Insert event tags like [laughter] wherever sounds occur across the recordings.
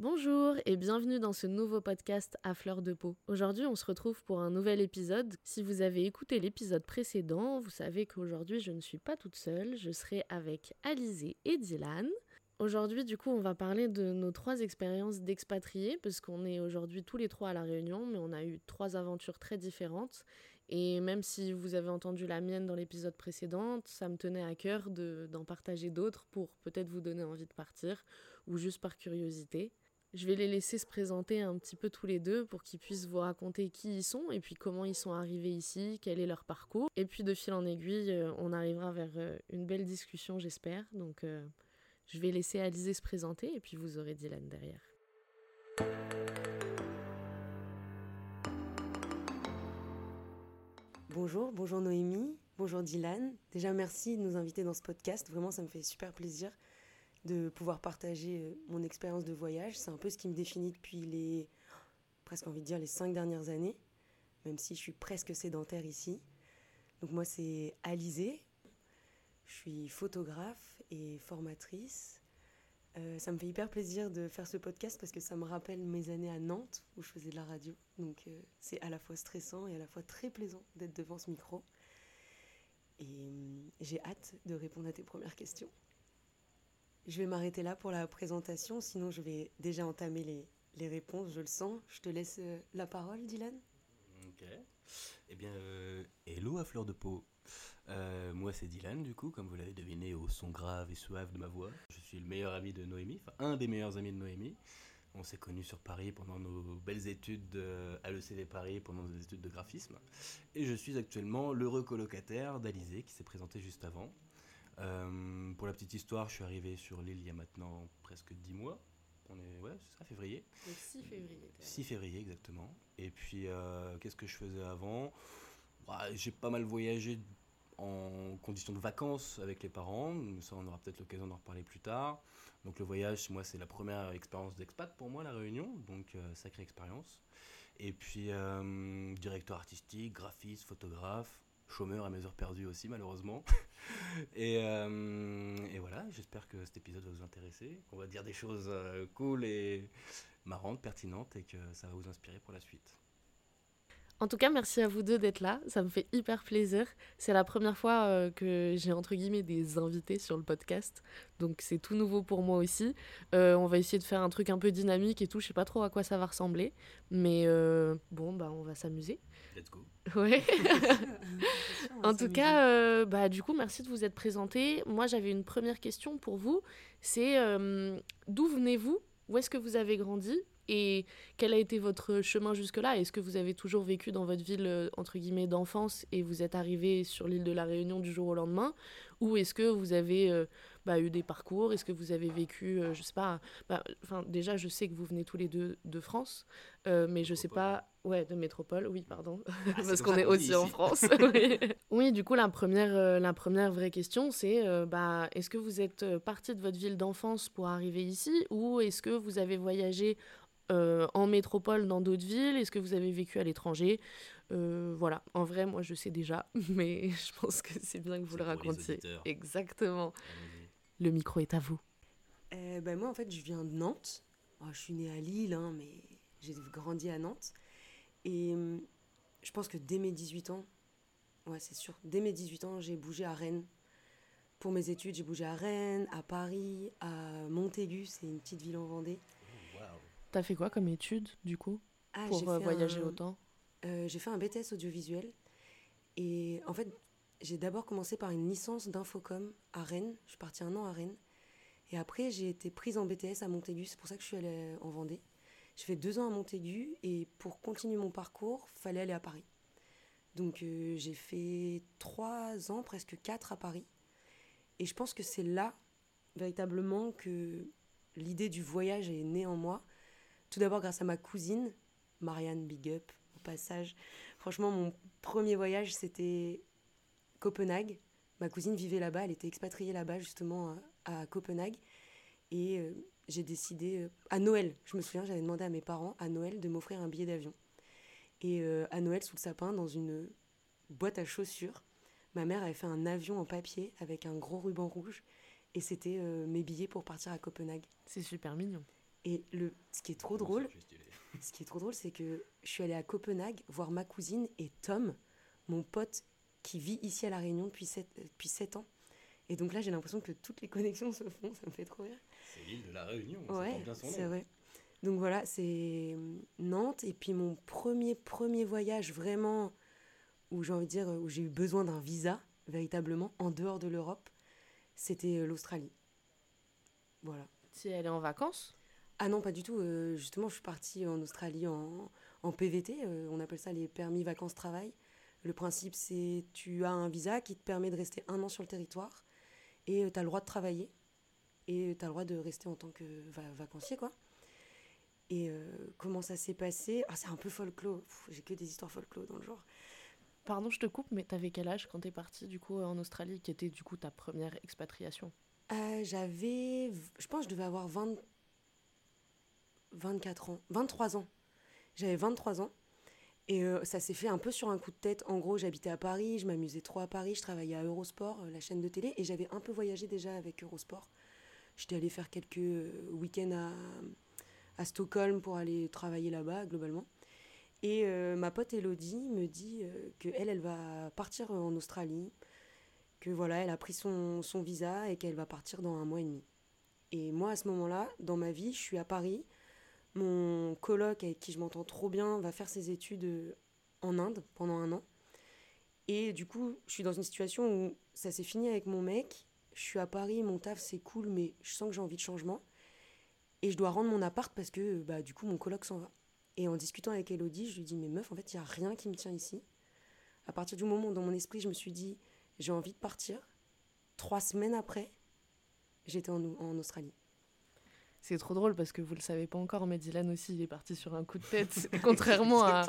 Bonjour et bienvenue dans ce nouveau podcast à fleur de peau. Aujourd'hui, on se retrouve pour un nouvel épisode. Si vous avez écouté l'épisode précédent, vous savez qu'aujourd'hui, je ne suis pas toute seule. Je serai avec Alizé et Dylan. Aujourd'hui, du coup, on va parler de nos trois expériences d'expatriés, parce qu'on est aujourd'hui tous les trois à La Réunion, mais on a eu trois aventures très différentes. Et même si vous avez entendu la mienne dans l'épisode précédent, ça me tenait à cœur d'en partager d'autres pour peut-être vous donner envie de partir, ou juste par curiosité. Je vais les laisser se présenter un petit peu tous les deux pour qu'ils puissent vous raconter qui ils sont et puis comment ils sont arrivés ici, quel est leur parcours. Et puis de fil en aiguille, euh, on arrivera vers euh, une belle discussion, j'espère. Donc euh, je vais laisser Alizé se présenter et puis vous aurez Dylan derrière. Bonjour, bonjour Noémie, bonjour Dylan. Déjà merci de nous inviter dans ce podcast, vraiment ça me fait super plaisir de pouvoir partager euh, mon expérience de voyage. C'est un peu ce qui me définit depuis les, presque envie de dire, les cinq dernières années, même si je suis presque sédentaire ici. Donc moi, c'est Alizé. Je suis photographe et formatrice. Euh, ça me fait hyper plaisir de faire ce podcast parce que ça me rappelle mes années à Nantes où je faisais de la radio. Donc euh, c'est à la fois stressant et à la fois très plaisant d'être devant ce micro. Et j'ai hâte de répondre à tes premières questions. Je vais m'arrêter là pour la présentation, sinon je vais déjà entamer les, les réponses, je le sens. Je te laisse euh, la parole, Dylan. Ok. Eh bien, euh, hello à fleur de peau. Euh, moi, c'est Dylan, du coup, comme vous l'avez deviné au son grave et suave de ma voix. Je suis le meilleur ami de Noémie, enfin un des meilleurs amis de Noémie. On s'est connus sur Paris pendant nos belles études à l'ECV Paris, pendant nos études de graphisme. Et je suis actuellement l'heureux colocataire d'Alizé, qui s'est présenté juste avant. Euh, pour la petite histoire, je suis arrivé sur l'île il y a maintenant presque 10 mois. On est, ouais, c'est ça, février. Le 6 février. 6 février, exactement. Et puis, euh, qu'est-ce que je faisais avant? Bah, J'ai pas mal voyagé en conditions de vacances avec les parents. Ça, on aura peut-être l'occasion d'en reparler plus tard. Donc, le voyage, moi, c'est la première expérience d'expat pour moi, la Réunion. Donc, euh, sacrée expérience. Et puis, directeur artistique, graphiste, photographe chômeur à mes heures perdues aussi, malheureusement. [laughs] et, euh, et, voilà, j'espère que cet épisode va vous intéresser, qu'on va dire des choses euh, cool et marrantes, pertinentes, et que ça va vous inspirer pour la suite. En tout cas, merci à vous deux d'être là. Ça me fait hyper plaisir. C'est la première fois euh, que j'ai entre guillemets des invités sur le podcast. Donc c'est tout nouveau pour moi aussi. Euh, on va essayer de faire un truc un peu dynamique et tout. Je sais pas trop à quoi ça va ressembler. Mais euh, bon, bah on va s'amuser. Let's go. [laughs] Ouais. [laughs] en tout cas, bah du coup, merci de vous être présenté. Moi, j'avais une première question pour vous. C'est d'où venez-vous? Où est-ce que vous avez grandi? Et quel a été votre chemin jusque-là? Est-ce que vous avez toujours vécu dans votre ville, euh, entre guillemets, d'enfance et vous êtes arrivé sur l'île de la Réunion du jour au lendemain? Ou est-ce que vous avez euh, bah, eu des parcours? Est-ce que vous avez vécu, euh, je sais pas, bah, déjà je sais que vous venez tous les deux de France, mais je sais pas, ouais, de métropole, oui, pardon, ah, [laughs] parce qu'on est aussi en France. [laughs] oui. du coup la première, la première vraie question c'est, bah, est-ce que vous êtes parti de votre ville d'enfance pour arriver ici? Ou est-ce que vous avez voyagé euh, en métropole dans d'autres villes? Est-ce que vous avez vécu à l'étranger? Euh, Voilà, en vrai, moi je sais déjà, [laughs] mais je pense que c'est bien que vous le racontiez. Exactement. Le micro est à vous. Euh, ben moi en fait je viens de Nantes. Oh, je suis née à Lille, hein, mais j'ai grandi à Nantes. Et je pense que dès mes 18 ans, ouais c'est sûr, dès mes 18 ans j'ai bougé à Rennes. Pour mes études, j'ai bougé à Rennes, à Paris, à Montaigu, c'est une petite ville en Vendée. T'as fait quoi comme étude, du coup, ah, pour euh, voyager autant? euh, J'ai fait un BTS audiovisuel. Et en fait, j'ai d'abord commencé par une licence d'infocom à Rennes. Je suis partie un an à Rennes. Et après, j'ai été prise en BTS à Montaigu. C'est pour ça que je suis allée en Vendée. J'ai fait deux ans à Montaigu. Et pour continuer mon parcours, fallait aller à Paris. Donc euh, j'ai fait trois ans, presque quatre à Paris. Et je pense que c'est là, véritablement, que l'idée du voyage est née en moi. Tout d'abord grâce à ma cousine, Marianne Big Up, au passage. Franchement, mon premier voyage, c'était Copenhague. Ma cousine vivait là-bas, elle était expatriée là-bas, justement, à, Copenhague. Et euh, j'ai décidé, euh, à Noël, je me souviens, j'avais demandé à mes parents, à Noël, de m'offrir un billet d'avion. Et euh, à Noël, sous le sapin, dans une boîte à chaussures, ma mère avait fait un avion en papier avec un gros ruban rouge. Et c'était mes billets pour partir à Copenhague. C'est super mignon. Et le, ce qui est trop drôle, [laughs] ce qui est trop drôle, c'est que je suis allée à Copenhague voir ma cousine et Tom, mon pote qui vit ici à La Réunion depuis 7, depuis 7 ans. Et donc là, j'ai l'impression que toutes les connexions se font, ça me fait trop rire. C'est l'île de La Réunion, ouais, c'est vrai. Donc voilà, c'est Nantes. Et puis mon premier, premier voyage vraiment, où j'ai envie de dire, où j'ai eu besoin d'un visa, véritablement, en dehors de l'Europe, c'était euh, l'Australie. Voilà. Tu es allée en vacances? Ah non, pas du tout. Euh, justement, je suis partie en Australie en, en PVT. Euh, on appelle ça les permis vacances-travail. Le principe, c'est tu as un visa qui te permet de rester un an sur le territoire et tu as le droit de travailler et tu as le droit de rester en tant que vacancier, quoi. Et comment ça s'est passé? Ah, C'est un peu folklore. J'ai que des histoires folklore dans le genre. Pardon, je te coupe, mais t'avais quel âge quand t'es partie du coup en Australie, qui était du coup ta première expatriation? Euh, J'avais, je pense, que je devais avoir 20, 24 ans, 23 ans. J'avais 23 ans. Et euh, ça s'est fait un peu sur un coup de tête. En gros, j'habitais à Paris, je m'amusais trop à Paris, je travaillais à Eurosport, euh, la chaîne de télé, et j'avais un peu voyagé déjà avec Eurosport. J'étais allée faire quelques week-ends à, Stockholm pour aller travailler là-bas, globalement. Et euh, ma pote Elodie me dit euh, qu'elle, elle va partir en Australie, que voilà, elle a pris son visa et qu'elle va partir dans un mois et demi. Et moi, à ce moment-là, dans ma vie, je suis à Paris. Mon coloc, avec qui je m'entends trop bien, va faire ses études euh, en Inde pendant un an. Et du coup, je suis dans une situation où ça s'est fini avec mon mec. Je suis à Paris, mon taf, c'est cool, mais je sens que j'ai envie de changement. Et je dois rendre mon appart parce que bah, du coup, mon coloc s'en va. Et en discutant avec Elodie, je lui dis, mais meuf, en fait, il n'y a rien qui me tient ici. À partir du moment où dans mon esprit, je me suis dit, j'ai envie de partir, trois semaines après, j'étais en, en Australie. C'est trop drôle parce que vous le savez pas encore, mais Dylan aussi, il est parti sur un coup de tête, [laughs] contrairement à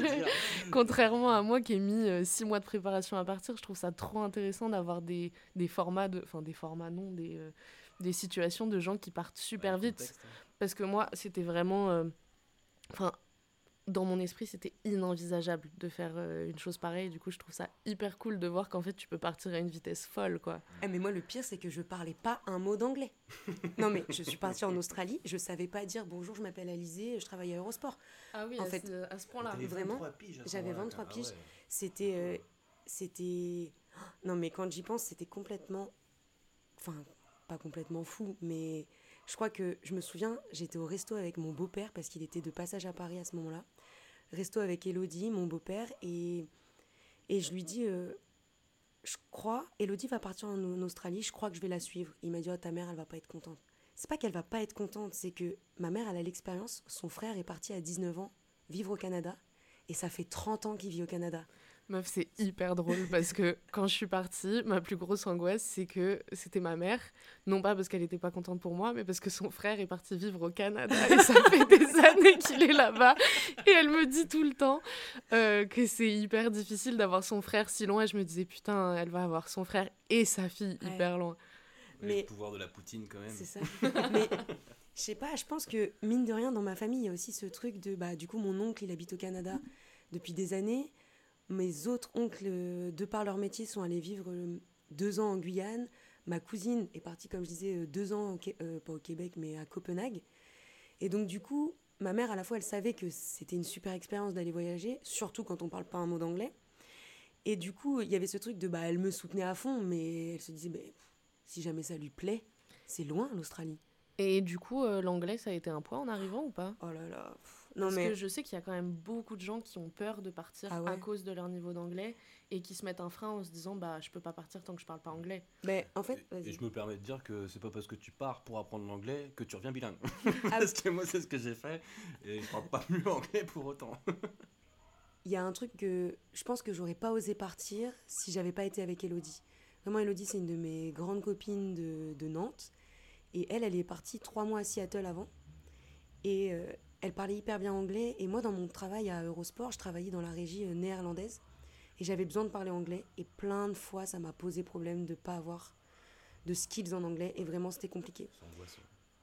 [laughs] contrairement à moi qui ai mis euh, six mois de préparation à partir. Je trouve ça trop intéressant d'avoir des, des formats de, enfin des formats non, des euh, des situations de gens qui partent super vite. Hein. Parce que moi, c'était vraiment, euh, dans mon esprit, c'était inenvisageable de faire euh, une chose pareille. Du coup, je trouve ça hyper cool de voir qu'en fait, tu peux partir à une vitesse folle, quoi. Eh, mais moi, le pire, c'est que je parlais pas un mot d'anglais. [laughs] non, mais je suis partie en Australie, je savais pas dire bonjour, je m'appelle Alizé, je travaille à Eurosport. Ah oui, en à fait, ce, à ce point-là. Vraiment, j'avais 23 piges. Ah c'était, euh, c'était, non, mais quand j'y pense, c'était complètement, enfin, pas complètement fou, mais je crois que je me souviens, j'étais au resto avec mon beau-père parce qu'il était de passage à Paris à ce moment-là. Resto avec Elodie, mon beau-père, et, et je lui dis euh, Je crois, Elodie va partir en, Australie, je crois que je vais la suivre. Il m'a dit Oh, ta mère, elle va pas être contente. C'est pas qu'elle va pas être contente, c'est que ma mère, elle a l'expérience. Son frère est parti à 19 ans vivre au Canada, et ça fait 30 ans qu'il vit au Canada. Meuf, c'est hyper drôle parce que quand je suis partie, ma plus grosse angoisse, c'est que c'était ma mère. Non pas parce qu'elle n'était pas contente pour moi, mais parce que son frère est parti vivre au Canada et ça [laughs] fait des années qu'il est là-bas. Et elle me dit tout le temps euh, que c'est hyper difficile d'avoir son frère si loin. Et je me disais, putain, elle va avoir son frère et sa fille hyper loin. mais le pouvoir de la Poutine, quand même. C'est ça. mais je sais pas, je pense que mine de rien, dans ma famille, il y a aussi ce truc de, bah, du coup, mon oncle, il habite au Canada depuis des années. Mes autres oncles, euh, de par leur métier, sont allés vivre euh, deux ans en Guyane. Ma cousine est partie, comme je disais, euh, deux ans, pas au Québec, mais à Copenhague. Et donc, du coup, ma mère, à la fois, elle savait que c'était une super expérience d'aller voyager, surtout quand on parle pas un mot d'anglais. Et du coup, il y avait ce truc de, bah, elle me soutenait à fond, mais elle se disait, bah, si jamais ça lui plaît, c'est loin l'Australie. Et du coup, l'anglais, ça a été un point en arrivant ou pas? Oh là là. Non, Parce mais... que je sais qu'il y a quand même beaucoup de gens qui ont peur de partir ah à cause de leur niveau d'anglais et qui se mettent un frein en se disant bah je peux pas partir tant que je parle pas anglais. Mais en fait, et, je me permets de dire que c'est pas parce que tu pars pour apprendre l'anglais que tu reviens bilingue. Ah [laughs] parce que moi c'est ce que j'ai fait et je parle pas mieux anglais pour autant. [laughs] Il y a un truc que je pense que j'aurais pas osé partir si j'avais pas été avec Elodie. Vraiment Elodie c'est une de mes grandes copines de, de, Nantes et elle elle est partie trois mois à Seattle avant et euh, elle parlait hyper bien anglais. Et moi, dans mon travail à Eurosport, je travaillais dans la régie euh, néerlandaise. Et j'avais besoin de parler anglais. Et plein de fois, ça m'a posé problème de ne pas avoir de skills en anglais. Et vraiment, c'était compliqué.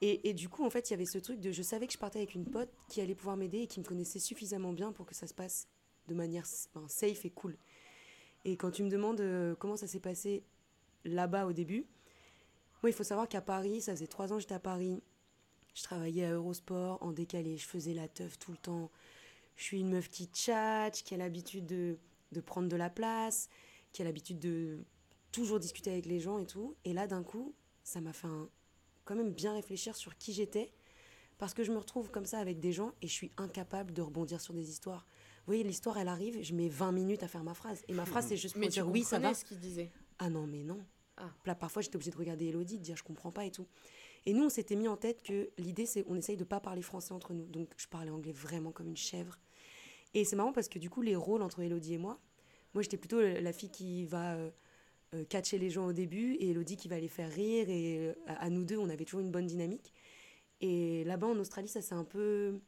Et, et, du coup, en fait, il y avait ce truc de. Je savais que je partais avec une pote qui allait pouvoir m'aider et qui me connaissait suffisamment bien pour que ça se passe de manière safe et cool. Et quand tu me demandes euh, comment ça s'est passé là-bas au début, moi, il faut savoir qu'à Paris, ça faisait trois ans que j'étais à Paris Je travaillais à Eurosport en décalé, je faisais la teuf tout le temps. Je suis une meuf qui tchatche, qui a l'habitude de, de prendre de la place, qui a l'habitude de toujours discuter avec les gens et tout. Et là, d'un coup, ça m'a fait quand même bien réfléchir sur qui j'étais. Parce que je me retrouve comme ça avec des gens et je suis incapable de rebondir sur des histoires. Vous voyez, l'histoire, elle arrive, je mets 20 minutes à faire ma phrase. Et ma phrase, c'est juste pour mais dire tu oui, ça va. ce qu'il disait. Ah non, mais non. Ah. Là, parfois, j'étais obligée de regarder Elodie, de dire je comprends pas et tout. Et nous, on s'était mis en tête que l'idée, c'est on essaye de pas parler français entre nous. Donc, je parlais anglais vraiment comme une chèvre. Et c'est marrant parce que du coup, les rôles entre Elodie et moi, moi, j'étais plutôt la fille qui va euh, euh, catcher les gens au début et Elodie qui va les faire rire. Et euh, à, nous deux, on avait toujours une bonne dynamique. Et là-bas, en Australie, ça s'est un peu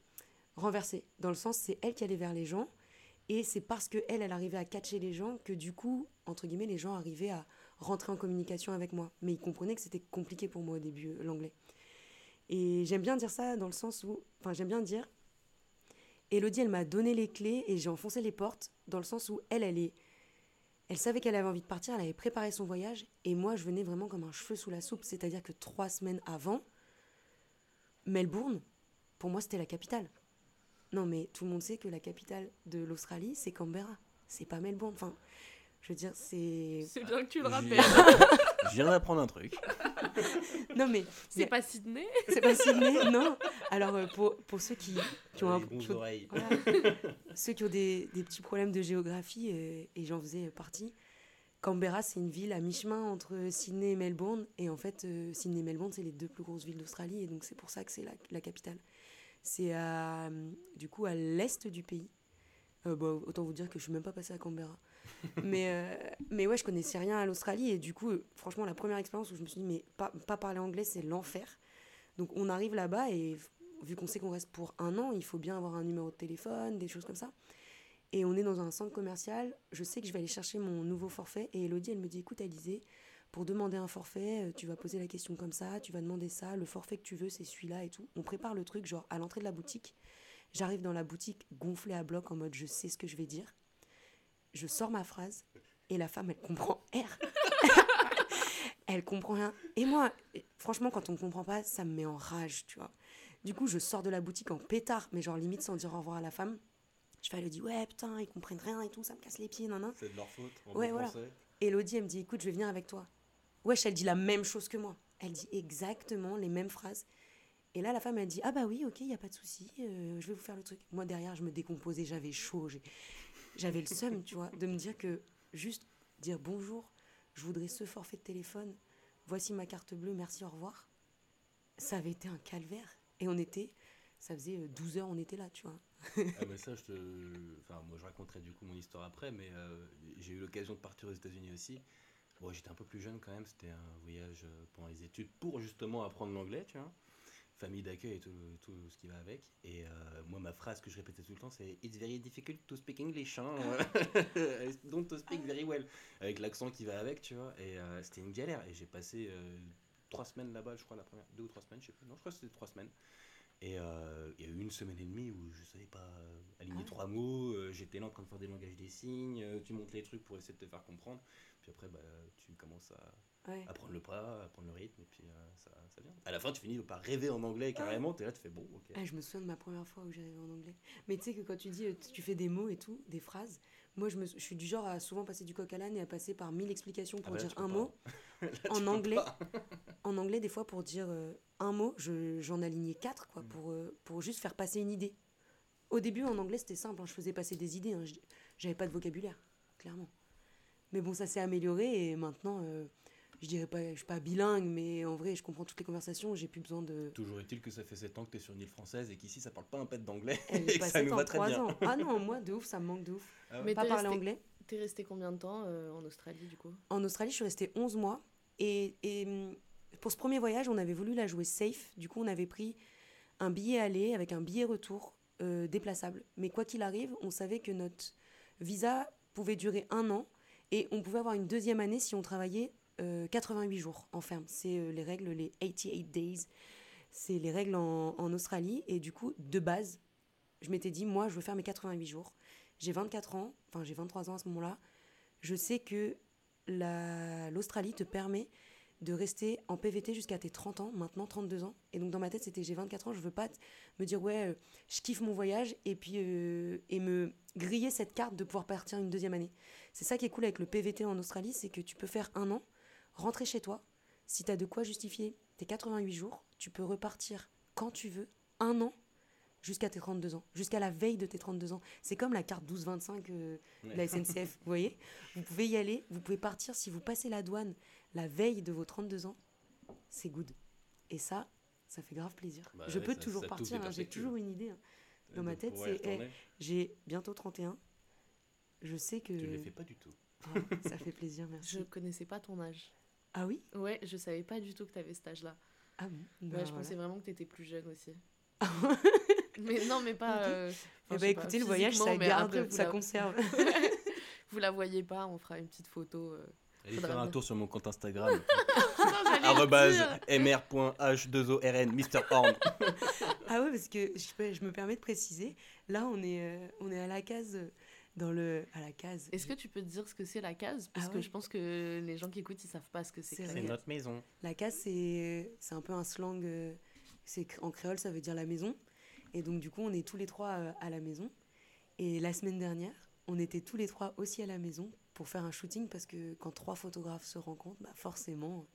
renversé. Dans le sens, c'est elle qui allait vers les gens. Et c'est parce qu'elle, elle arrivait à catcher les gens que du coup, entre guillemets, les gens arrivaient à rentrer en communication avec moi. Mais ils comprenaient que c'était compliqué pour moi au début, l'anglais. Et j'aime bien dire ça dans le sens où, enfin, j'aime bien dire, Elodie, elle m'a donné les clés et j'ai enfoncé les portes dans le sens où elle, elle est, elle savait qu'elle avait envie de partir, elle avait préparé son voyage et moi, je venais vraiment comme un cheveu sous la soupe. C'est-à-dire que trois semaines avant, Melbourne, pour moi, c'était la capitale. Non, mais tout le monde sait que la capitale de l'Australie, c'est Canberra. C'est pas Melbourne. Enfin, je veux dire, c'est. C'est bien que tu le rappelles. Je viens d'apprendre un truc. [laughs] Non, mais. C'est pas Sydney [laughs] C'est pas Sydney, non. Alors, euh, pour, pour ceux qui, qui ont un. Les qui ont- voilà. ceux qui ont des, des petits problèmes de géographie, euh, et j'en faisais partie, Canberra, c'est une ville à mi-chemin entre Sydney et Melbourne. Et en fait, euh, Sydney et Melbourne, c'est les deux plus grosses villes d'Australie. Et donc, c'est pour ça que c'est la, la capitale. C'est à, du coup à l'est du pays. Euh, bah, autant vous dire que je suis même pas passée à Canberra. [laughs] mais, euh, mais ouais, je connaissais rien à l'Australie. Et du coup, euh, franchement, la première expérience où je me suis dit, mais pas, pas parler anglais, c'est l'enfer. Donc, on arrive là-bas et vu qu'on sait qu'on reste pour un an, il faut bien avoir un numéro de téléphone, des choses comme ça. Et on est dans un centre commercial. Je sais que je vais aller chercher mon nouveau forfait. Et Elodie, elle me dit écoute, Alizé, pour demander un forfait, euh, tu vas poser la question comme ça, tu vas demander ça, le forfait que tu veux, c'est celui-là et tout. On prépare le truc, genre à l'entrée de la boutique. J'arrive dans la boutique gonflée à bloc en mode je sais ce que je vais dire. Je sors ma phrase et la femme, elle comprend R. [laughs] elle comprend rien. Et moi, franchement, quand on ne comprend pas, ça me met en rage, tu vois. Du coup, je sors de la boutique en pétard, mais genre limite sans dire au revoir à la femme. Je fais, elle dit, ouais, putain, ils comprennent rien et tout, ça me casse les pieds, nan, nan. C'est de leur faute. en Ouais, bon voilà. français. Elodie, elle me dit, écoute, je vais venir avec toi. Wesh, elle dit la même chose que moi. Elle dit exactement les mêmes phrases. Et là, la femme, elle dit, ah bah oui, ok, il n'y a pas de souci, euh, je vais vous faire le truc. Moi, derrière, je me décomposais, j'avais chaud, j'avais le seum, tu vois, de me dire que juste dire bonjour, je voudrais ce forfait de téléphone, voici ma carte bleue, merci, au revoir. Ça avait été un calvaire. Et on était, ça faisait euh, 12 heures, on était là, tu vois. Ah bah [laughs] ça, je te... Enfin, moi, je raconterai du coup mon histoire après, mais euh, j'ai eu l'occasion de partir aux États-Unis aussi. Bon, j'étais un peu plus jeune quand même, c'était un voyage euh, pendant les études pour justement apprendre l'anglais, tu vois. Famille d'accueil et tout, tout ce qui va avec. Et euh, moi, ma phrase que je répétais tout le temps, c'est It's very difficult to speak English. Hein. [laughs] Don't to speak very well. Avec l'accent qui va avec, tu vois. Et euh, c'était une galère. Et j'ai passé euh, trois semaines là-bas, je crois, la première. Deux ou trois semaines, je sais plus. Non, je crois que c'était trois semaines. Et il y a eu une semaine et demie où je savais pas aligner Ah. trois mots. J'étais là en train de faire des langages des signes. tu montes les trucs pour essayer de te faire comprendre. Puis après, bah, tu commences à, Ouais. à prendre le pas, à prendre le rythme, et puis euh, ça, ça vient. À la fin, tu finis par rêver en anglais carrément. T'es là, tu fais bon, ok. Ah, je me souviens de ma première fois où j'arrivais en anglais. Mais tu sais que quand tu dis, euh, tu fais des mots et tout, des phrases, moi je, me, je suis du genre à souvent passer du coq à l'âne et à passer par mille explications Ah pour bah là, dire un pas. mot. [laughs] Là, en anglais. [laughs] En anglais, des fois, pour dire euh, un mot, je- j'en alignais quatre, Mm. quoi, pour, euh, pour juste faire passer une idée. Au début, en anglais, c'était simple, hein, je faisais passer des idées, hein, j'avais pas de vocabulaire, clairement. Mais bon, ça s'est amélioré et maintenant, je dirais pas, je suis pas bilingue, mais en vrai, je comprends toutes les conversations, j'ai plus besoin de. Toujours est-il que ça fait 7 ans que tu es sur une île française et qu'ici ça parle pas un pet d'anglais [laughs] et que ça nous va très bien. ans. Ah non, moi, de ouf, ça me manque de ouf. Ah ouais. Mais Pas parler resté- anglais. T'es resté combien de temps euh, en Australie du coup? En Australie, je suis restée 11 mois. Et, et, hum, pour ce premier voyage, on avait voulu la jouer safe. Du coup, on avait pris un billet aller avec un billet retour euh, déplaçable. Mais quoi qu'il arrive, on savait que notre visa pouvait durer un an et on pouvait avoir une deuxième année si on travaillait euh, 88 jours en ferme. C'est euh, les règles, les 88 days. C'est les règles en, Australie. Et du coup, de base, je m'étais dit, moi, je veux faire mes 88 jours. J'ai 24 ans, enfin j'ai 23 ans à ce moment-là. Je sais que la- l'Australie te permet de rester en PVT jusqu'à tes 30 ans, maintenant 32 ans. Et donc dans ma tête, c'était j'ai 24 ans, je veux pas me dire ouais, euh, je kiffe mon voyage et puis euh, et me griller cette carte de pouvoir partir une deuxième année. C'est ça qui est cool avec le PVT en Australie, c'est que tu peux faire un an, rentrer chez toi. Si tu as de quoi justifier tes 88 jours, tu peux repartir quand tu veux, un an jusqu'à tes 32 ans, jusqu'à la veille de tes 32 ans. C'est comme la carte 12-25 euh, de la [laughs] SNCF, vous voyez? Vous pouvez y aller, vous pouvez partir si vous passez la douane la veille de vos 32 ans, c'est good. Et ça, ça fait grave plaisir. Bah je ouais, peux ça- toujours ça partir, hein, j'ai toujours une idée. hein. Dans ma tête, c'est eh, j'ai bientôt 31. Je sais que Tu ne les fais pas du tout. Ça fait plaisir, [laughs] merci. Je connaissais pas ton âge. Ah oui? Ouais, je savais pas du tout que t'avais cet âge-là. Ah bon? Ouais, Bah, je voilà. pensais vraiment que t'étais plus jeune aussi. [laughs] mais non, mais pas. Euh, Eh bah, pas, écoutez, le voyage, ça garde, après, ça la- conserve. [laughs] Vous la voyez pas, on fera une petite photo. euh. Allez faire un bien. tour sur mon compte Instagram. [laughs] Non, j'allais le arrobase dire. mr.h2orn, Mr. Horn. Ah ouais, parce que je, peux- je me permets de préciser, là, on est, euh, on est à la case, euh, dans le... À la case. Est-ce que tu peux te dire ce que c'est la case? Parce Ah que ouais. je pense que les gens qui écoutent, ils savent pas ce que c'est. C'est notre maison. La case, c'est c'est un peu un slang. euh, c'est En créole, ça veut dire la maison. Et donc, du coup, on est tous les trois euh, à la maison. Et la semaine dernière, on était tous les trois aussi à la maison pour faire un shooting parce que quand trois photographes se rencontrent, bah forcément,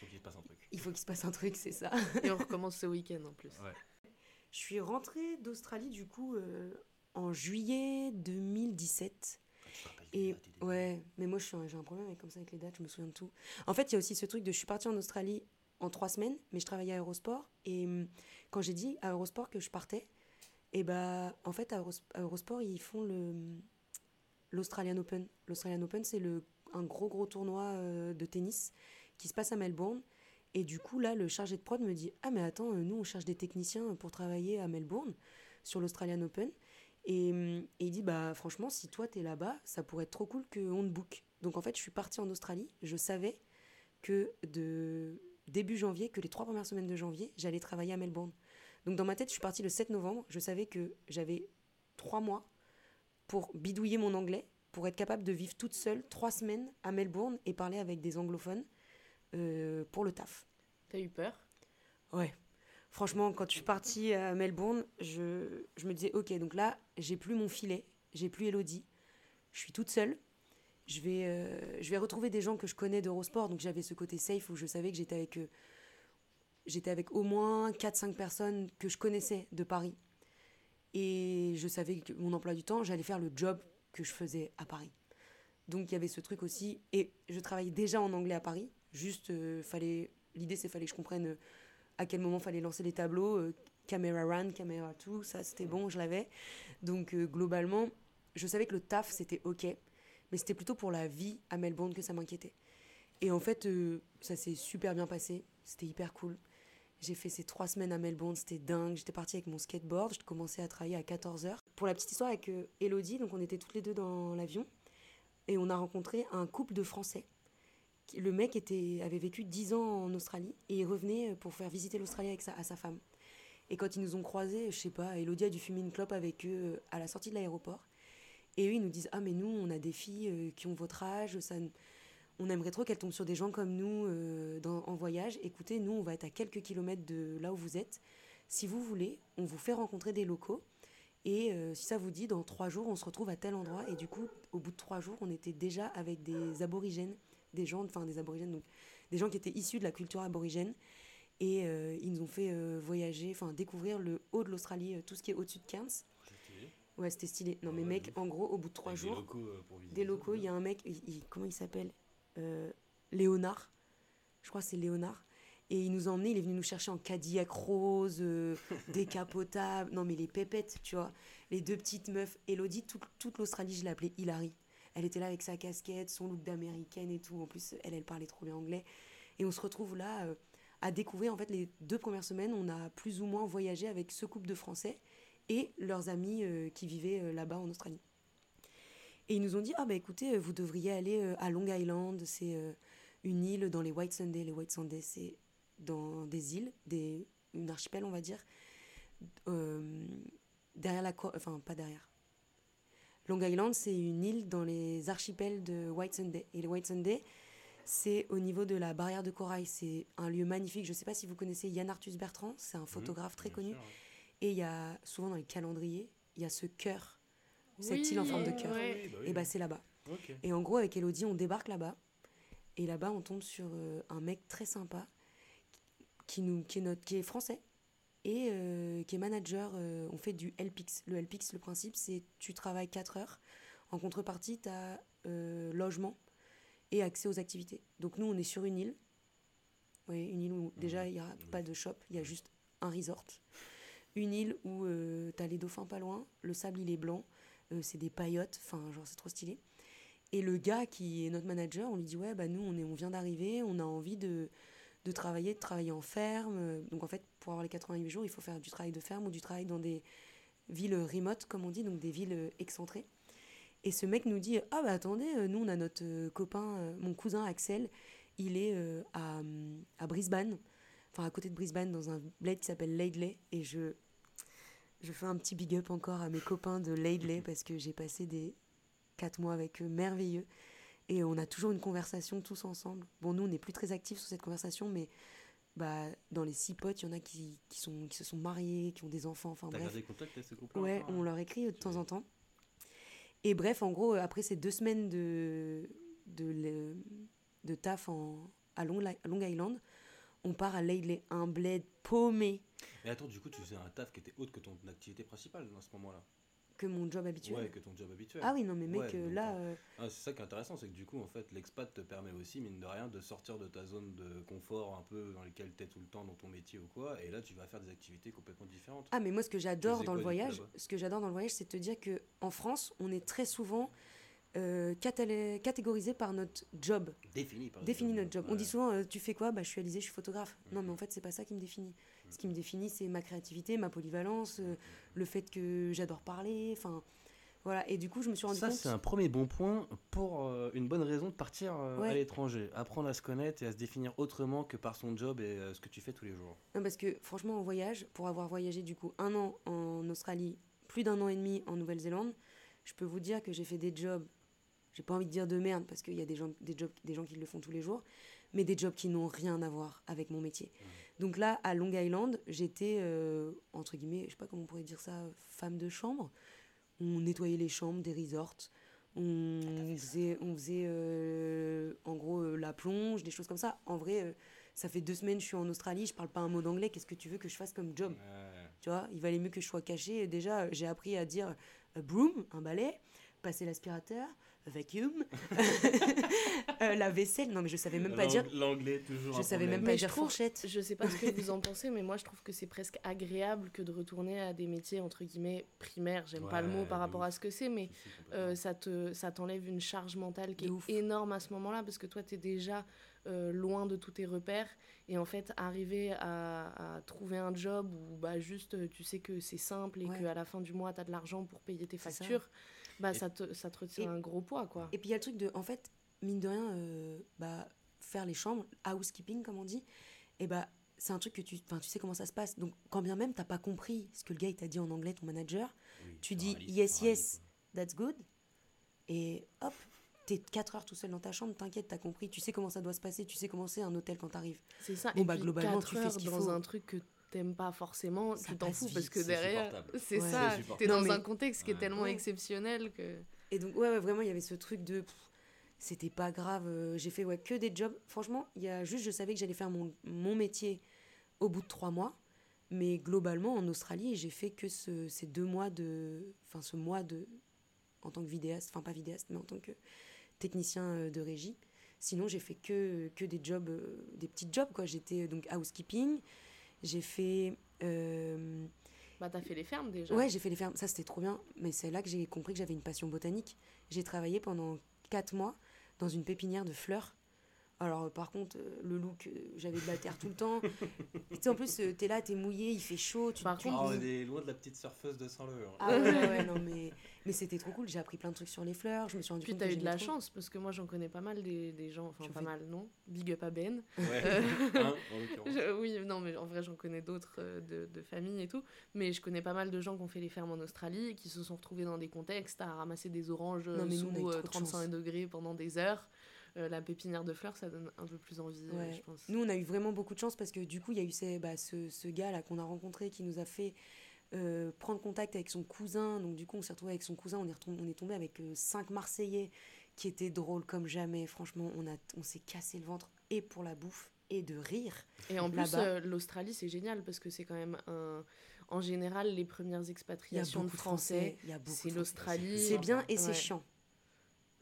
Faut qu'il se passe un truc. il faut qu'il se passe un truc, c'est ça. Et on recommence ce week-end en plus. Ouais. Je suis rentrée d'Australie, du coup, euh, en juillet 2017. Ah, tu te rappelles des Et dates ouais, mais moi je suis un- j'ai un problème avec comme ça avec les dates, je me souviens de tout. En fait, il y a aussi ce truc de je suis partie en Australie en trois semaines, mais je travaillais à Eurosport et hum, quand j'ai dit à Eurosport que je partais, et bah en fait à, Euros- à Eurosport ils font le hum, l'Australian Open. L'Australian Open c'est le un gros gros tournoi euh, de tennis qui se passe à Melbourne. Et du coup, là, le chargé de prod me dit Ah, mais attends, euh, nous, on cherche des techniciens pour travailler à Melbourne sur l'Australian Open. Et, hum, et il dit Bah, franchement, si toi, t'es là-bas, ça pourrait être trop cool qu'on te book. Donc, en fait, je suis partie en Australie. Je savais que de début janvier, que les trois premières semaines de janvier, j'allais travailler à Melbourne. Donc, dans ma tête, je suis partie le 7 novembre. Je savais que j'avais trois mois pour bidouiller mon anglais, pour être capable de vivre toute seule trois semaines à Melbourne et parler avec des anglophones euh, pour le taf. T'as eu peur? Ouais. Franchement, quand je suis partie à Melbourne, je, je me disais, ok, donc là, j'ai plus mon filet, j'ai plus Elodie, je suis toute seule. Je vais, euh, je vais retrouver des gens que je connais d'Eurosport, donc j'avais ce côté safe où je savais que j'étais avec, euh, j'étais avec au moins 4-5 personnes que je connaissais de Paris. Et je savais que mon emploi du temps, j'allais faire le job que je faisais à Paris. Donc il y avait ce truc aussi. Et je travaillais déjà en anglais à Paris. Juste, euh, fallait, l'idée c'est fallait que je comprenne euh, à quel moment fallait lancer les tableaux, euh, caméra run, caméra tout, ça c'était bon, je l'avais. Donc globalement, je savais que le taf c'était ok, mais c'était plutôt pour la vie à Melbourne que ça m'inquiétait. Et en fait, ça s'est super bien passé, c'était hyper cool. J'ai fait ces trois semaines à Melbourne, c'était dingue. J'étais partie avec mon skateboard, je commençais à travailler à 14h. Pour la petite histoire avec Elodie, donc on était toutes les deux dans l'avion, et on a rencontré un couple de Français. Le mec avait vécu 10 ans en Australie et il revenait pour faire visiter l'Australie avec sa, femme. Et quand ils nous ont croisés, je sais pas, Elodie a dû fumer une clope avec eux euh, à la sortie de l'aéroport. Et eux, ils nous disent Ah, mais nous, on a des filles euh, qui ont votre âge, on aimerait trop qu'elles tombent sur des gens comme nous euh, en voyage. Écoutez, nous, on va être à quelques kilomètres de là où vous êtes. Si vous voulez, on vous fait rencontrer des locaux. Et si ça vous dit, dans trois jours, on se retrouve à tel endroit. Et du coup, au bout de trois jours, on était déjà avec des aborigènes, des gens, enfin des aborigènes, donc des gens qui étaient issus de la culture aborigène. Et euh, ils nous ont fait euh, voyager, enfin découvrir le haut de l'Australie, euh, tout ce qui est au-dessus de Cairns. Ouais, c'était stylé. Non, mais mec, en gros, au bout de trois Avec jours, Des locaux pour visiter. des locaux, il y a un mec, il- il- comment il s'appelle Léonard. Je crois que c'est Léonard. Et il nous a emmenés, il est venu nous chercher en Cadillac rose, [laughs] décapotable. Non, mais les pépettes, tu vois. Les deux petites meufs. Elodie, toute, toute l'Australie, je l'appelais Hilary. Elle était là avec sa casquette, son look d'américaine et tout. En plus, elle, elle parlait trop bien anglais. Et on se retrouve là euh, à découvrir, en fait, les deux premières semaines, on a plus ou moins voyagé avec ce couple de Français et leurs amis euh, qui vivaient euh, là-bas en Australie. Et ils nous ont dit Ah, bah écoutez, vous devriez aller à Long Island, c'est une île dans les White Sundays. Les White Sundays, c'est dans des îles, des, une archipel, on va dire, derrière la. Enfin, pas derrière. Long Island, c'est une île dans les archipels de White Sunday. Et les White Sunday, C'est au niveau de la barrière de corail. C'est un lieu magnifique. Je ne sais pas si vous connaissez Yann Arthus Bertrand. C'est un photographe très connu. sûr. Et il y a souvent dans les calendriers, il y a ce cœur, cette île en forme de cœur. Ouais. bah Et bah c'est là-bas. Et en gros, avec Elodie, on débarque là-bas. Et là-bas, on tombe sur euh, un mec très sympa qui, nous, qui, est, notre, qui est français et euh, qui est manager. euh, on fait du LPX. Le LPX, le principe, c'est tu travailles 4 heures. En contrepartie, tu as logement et accès aux activités. Donc nous, on est sur une île. Oui, une île où déjà, il n'y a pas de shop, il y a juste un resort. Une île où tu as les dauphins pas loin, le sable, il est blanc, euh, c'est des paillotes, enfin, genre, c'est trop stylé. Et le gars qui est notre manager, on lui dit ouais bah nous on est on vient d'arriver, on a envie de, de travailler, de travailler en ferme. Donc en fait pour avoir les 88 jours, il faut faire du travail de ferme ou du travail dans des villes remote comme on dit, donc des villes euh, excentrées. Et ce mec nous dit ah bah attendez, euh, nous on a notre euh, copain, mon cousin Axel, il est à, à Brisbane, enfin à côté de Brisbane dans un bled qui s'appelle Laidley et je je fais un petit big up encore à mes copains de Laidley [laughs] parce que j'ai passé des quatre mois avec eux merveilleux. Et on a toujours une conversation tous ensemble. Bon, nous, on n'est plus très actifs sur cette conversation, mais bah, dans les six potes, il y en a qui, qui, sont, qui se sont mariés, qui ont des enfants, enfin T'as bref. gardé contact avec ce groupe-là Ouais, encore, on hein leur écrit de temps en temps. Et bref, en gros, euh, après ces deux semaines de, de, de taf en, à Long, Island, on part à Laidley, un bled paumé Mais attends, du coup, tu faisais un taf qui était autre que ton activité principale à ce moment-là? Que mon job habituel. Ouais, que ton job habituel. ah oui, non, mais mec, Ouais, euh, donc, là, euh, euh, Ah, c'est ça qui est intéressant, c'est que du coup, en fait, l'expat te permet aussi, mine de rien, de sortir de ta zone de confort un peu dans laquelle tu es tout le temps dans ton métier ou quoi, et là, tu vas faire des activités complètement différentes. Ah, mais moi, ce que j'adore dans le voyage, ce que j'adore dans le voyage, c'est de te dire que en France, on est très souvent euh, catégorisé par notre job, Défini par définit notre job. On dit souvent, euh, tu fais quoi? Bah, je suis Alizé, je suis photographe. Non, Mhm. mais en fait, c'est pas ça qui me définit. Ce qui me définit, c'est ma créativité, ma polyvalence, euh, le fait que j'adore parler. Enfin, voilà. Et du coup, je me suis rendu Ça, compte. c'est un premier bon point pour euh, une bonne raison de partir euh, Ouais. à l'étranger. Apprendre à se connaître et à se définir autrement que par son job et ce que tu fais tous les jours. Non, parce que franchement, en voyage, pour avoir voyagé du coup un an en Australie, plus d'un an et demi en Nouvelle-Zélande, je peux vous dire que j'ai fait des jobs, j'ai pas envie de dire de merde parce qu'il y a des gens, des, jobs, des gens qui le font tous les jours, mais des jobs qui n'ont rien à voir avec mon métier. Donc là, à Long Island, j'étais, euh, entre guillemets, je sais pas comment on pourrait dire ça, femme de chambre. On nettoyait les chambres des resorts. On faisait, on faisait euh, en gros euh, la plonge, des choses comme ça. En vrai, ça fait deux semaines que je suis en Australie, je parle pas un mot d'anglais. Qu'est-ce que tu veux que je fasse comme job? Tu vois, il valait mieux que je sois cachée. Déjà, j'ai appris à dire broom, un balai, passer l'aspirateur, vacuum, [laughs] euh, la vaisselle. Non, mais je savais même pas dire. L'anglais, toujours. Je un savais problème. même pas Mais dire je trouve- fourchette. Je sais pas ce que vous en [laughs] pensez, mais moi je trouve que c'est presque agréable que de retourner à des métiers entre guillemets primaires. J'aime pas le mot par rapport ouf. à ce que c'est, mais euh, ça te ça t'enlève une charge mentale qui est ouf. énorme à ce moment-là parce que toi tu es déjà euh, loin de tous tes repères et en fait arriver à, à trouver un job où bah juste tu sais que c'est simple et Ouais. qu'à la fin du mois tu as de l'argent pour payer tes ça. Bah Et- ça te ça te retire Et- un gros poids quoi. Et puis il y a le truc de, en fait, mine de rien, euh, bah, faire les chambres, housekeeping comme on dit, et bah c'est un truc que tu, enfin, tu sais comment ça se passe. Donc quand bien même t'as pas compris ce que le gars il t'a dit en anglais, ton manager, Oui, tu dis yes, yes. that's good, et hop, t'es 4 heures tout seul dans ta chambre, t'inquiète, t'as compris, tu sais comment ça doit se passer, tu sais comment c'est un hôtel quand t'arrives. C'est ça. Bon, et bah, puis, globalement, tu fais ce dans un truc que t'aimes pas forcément, Ça tu t'en fous vite, parce que derrière, c'est Ouais. ça, t'es dans mais- un contexte qui est tellement Ouais. exceptionnel que. Et donc, ouais, ouais, vraiment, il y avait ce truc de. pff, C'était pas grave. euh, J'ai fait ouais, que des jobs. Franchement, il y a juste, je savais que j'allais faire mon, mon métier au bout de trois mois. Mais globalement, en Australie, j'ai fait que ce- ces deux mois de. Enfin, ce mois de. En tant que vidéaste. Enfin, pas vidéaste, mais en tant que technicien euh, de régie. Sinon, j'ai fait que, que des jobs. euh, des petits jobs, quoi. J'étais donc housekeeping. J'ai fait. euh, Bah, t'as fait les fermes déjà. Ouais, j'ai fait les fermes. Ça, c'était trop bien. Mais c'est là que j'ai compris que j'avais une passion botanique. J'ai travaillé pendant 4 mois dans une pépinière de fleurs. Alors, par contre, euh, le look, euh, j'avais de la terre tout le temps. Et tu sais, en plus, euh, t'es là, t'es mouillé, il fait chaud. Tu Par te contre, Ah, on est loin de la petite surfeuse de Saint-Leu. hein. Ah ouais, ouais, ouais, non, mais, mais c'était trop cool. J'ai appris plein de trucs sur les fleurs. Je me suis rendu Puis compte t'as que eu de la trop. chance parce que moi j'en connais pas mal des, des gens, enfin pas fais- mal non, big up à Ben. Ouais. Euh, [laughs] Hein, en l'occurrence. Je- oui, non mais en vrai j'en connais d'autres euh, de, de famille et tout, mais je connais pas mal de gens qui ont fait les fermes en Australie et qui se sont retrouvés dans des contextes à ramasser des oranges Non, mais nous, sous euh, de 35 chance. degrés pendant des heures. La pépinière de fleurs, ça donne un peu plus envie, je pense. Nous, on a eu vraiment beaucoup de chance parce que du coup, il y a eu ces, bah, ce, ce gars-là qu'on a rencontré qui nous a fait prendre contact avec son cousin. Donc, du coup, on s'est retrouvé avec son cousin. On est, on est tombé avec cinq Marseillais qui étaient drôles comme jamais. Franchement, on, a, on s'est cassé le ventre et pour la bouffe et de rire. Et en plus, l'Australie, c'est génial parce que c'est quand même un en général, les premières expatriations de Français, c'est l'Australie. C'est bien et c'est chiant.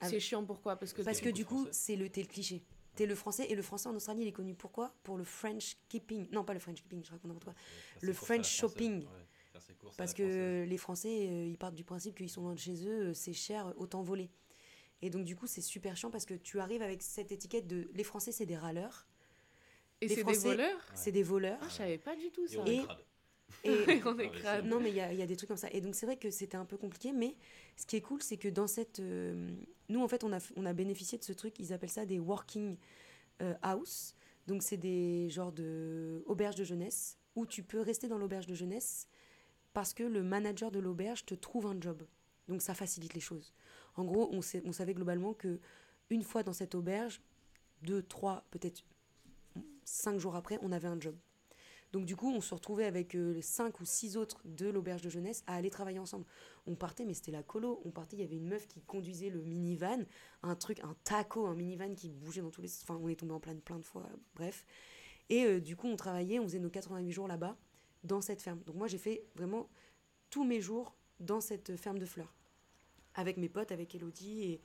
C'est chiant pourquoi? Parce que, Parce que du coup, c'est le, le cliché. T'es le français et le français en Australie, il est connu pourquoi? Pour le French keeping. Non, pas le French keeping, je raconte n'importe quoi. Le French shopping. Parce que les Français, euh, ils partent du principe qu'ils sont loin de chez eux, euh, c'est cher, autant voler. Et donc, du coup, c'est super chiant parce que tu arrives avec cette étiquette de les Français, c'est des râleurs. Et c'est des voleurs? C'est des voleurs. Ah, je savais pas du tout ça. Et, et [laughs] on est Non, mais il y a, y a, des trucs comme ça. Et donc, c'est vrai que c'était un peu compliqué, mais ce qui est cool, c'est que dans cette. Euh, nous, en fait, on a, on a bénéficié de ce truc, ils appellent ça des working euh, house. Donc, c'est des genres de auberges de jeunesse où tu peux rester dans l'auberge de jeunesse parce que le manager de l'auberge te trouve un job. Donc, ça facilite les choses. En gros, on, sait, on savait globalement que une fois dans cette auberge, deux, trois, peut-être cinq jours après, on avait un job. Donc du coup, on se retrouvait avec euh, cinq ou six autres de l'auberge de jeunesse à aller travailler ensemble. On partait, mais c'était la colo. On partait, il y avait une meuf qui conduisait le minivan, un truc, un taco, un minivan qui bougeait dans tous les... Enfin, on est tombé en plein plein de fois, bref. Et euh, du coup, on travaillait, on faisait nos 88 jours là-bas, dans cette ferme. Donc moi, j'ai fait vraiment tous mes jours dans cette ferme de fleurs. Avec mes potes, avec Elodie et,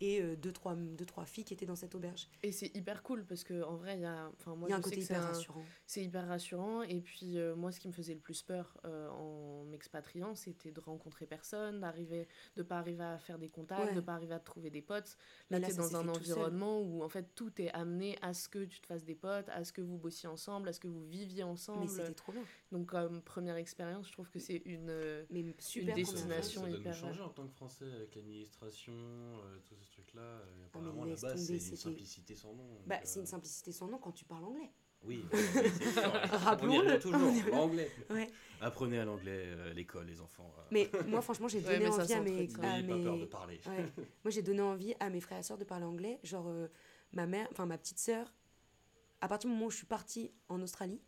et euh, deux, trois, deux, trois filles qui étaient dans cette auberge. Et c'est hyper cool parce qu'en vrai, il y a, moi, y a un côté hyper rassurant. C'est hyper rassurant. Et puis, euh, moi, ce qui me faisait le plus peur euh, en m'expatriant, c'était de rencontrer personne, d'arriver, de pas arriver à faire des contacts, de pas arriver à trouver des potes. Là, tu es dans un environnement où, en fait, tout est amené à ce que tu te fasses des potes, à ce que vous bossiez ensemble, à ce que vous viviez ensemble. Mais c'était trop bien. Donc, comme première expérience, je trouve que c'est une, une destination ça, ça hyper. changer en tant que Français avec l'administration, tout ce truc-là. Euh, apparemment, ah, là-bas, c'est une simplicité sans nom. Bah, c'est une euh, simplicité sans nom quand tu parles anglais. Oui, [laughs] rappelons-le. toujours, l'anglais. Ouais. Apprenez à l'anglais euh, l'école, les enfants. Mais moi, franchement, j'ai donné envie à mes. À mes... pas peur de parler. [laughs] moi, j'ai donné envie à mes frères et sœurs de parler anglais. Genre, ma mère, enfin, ma petite sœur, à partir du moment où je suis partie en Australie,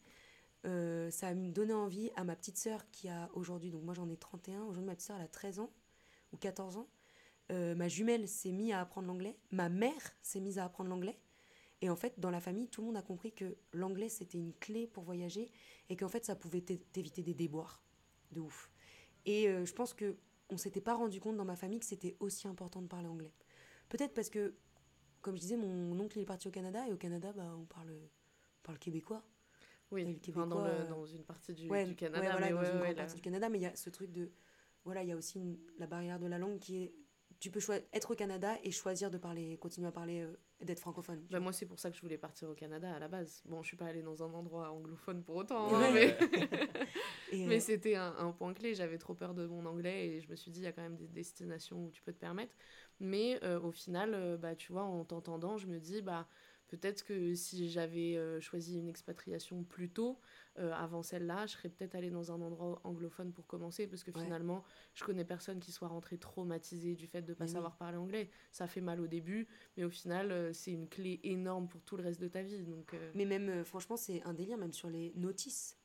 ça a donné envie à ma petite sœur qui a aujourd'hui, donc moi j'en ai 31, aujourd'hui ma petite sœur elle a 13 ans ou 14 ans, euh, ma jumelle s'est mise à apprendre l'anglais, ma mère s'est mise à apprendre l'anglais. Et en fait, dans la famille, tout le monde a compris que l'anglais, c'était une clé pour voyager et qu'en fait, ça pouvait t'éviter des déboires. De ouf. Et euh, je pense que on s'était pas rendu compte dans ma famille que c'était aussi important de parler anglais. Peut-être parce que, comme je disais, mon oncle est parti au Canada et au Canada, bah, on parle, parle québécois. Oui, le québécois, dans, le, dans, une partie du, du Canada. Ouais, voilà, mais dans une grande partie du Canada, mais il y a ce truc de. Voilà, il y a aussi la barrière de la langue qui est tu peux être au Canada et choisir de parler, continuer à parler, euh, d'être francophone. Bah moi, c'est pour ça que je voulais partir au Canada à la base. Bon, je suis pas allée dans un endroit anglophone pour autant, hein, mais, [laughs] [laughs] mais euh, c'était un, un, point clé. J'avais trop peur de mon anglais et je me suis dit, il y a quand même des destinations où tu peux te permettre. Mais euh, au final, bah, tu vois, en t'entendant, je me dis, bah, peut-être que si j'avais choisi une expatriation plus tôt, euh, avant celle-là, je serais peut-être allée dans un endroit anglophone pour commencer, parce que finalement, je connais personne qui soit rentré traumatisé du fait de ne pas savoir parler anglais. Ça fait mal au début, mais au final, euh, c'est une clé énorme pour tout le reste de ta vie. Donc, euh. Mais même, franchement, c'est un délire, même sur les notices.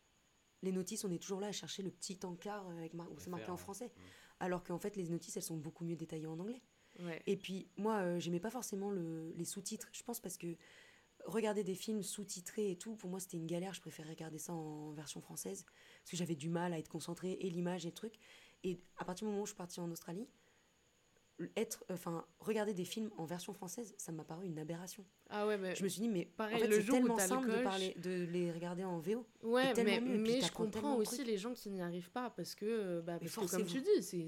Les notices, on est toujours là à chercher le petit encart avec où c'est marqué en français. Mm. Alors qu'en fait, les notices, elles sont beaucoup mieux détaillées en anglais. Et puis, moi, j'aimais pas forcément le, les sous-titres. Je pense parce que regarder des films sous-titrés et tout, pour moi c'était une galère. Je préférais regarder ça en version française parce que j'avais du mal à être concentrée et l'image et le truc. Et à partir du moment où je suis partie en Australie, être, enfin, regarder des films en version française, ça m'a paru une aberration. Ah ouais, mais je me suis dit, mais pareil, en fait, c'est tellement simple de, parler, de les regarder en VO. Ouais, mais, mais je comprends aussi les gens qui n'y arrivent pas parce que, euh, bah, parce que comme tu dis, c'est.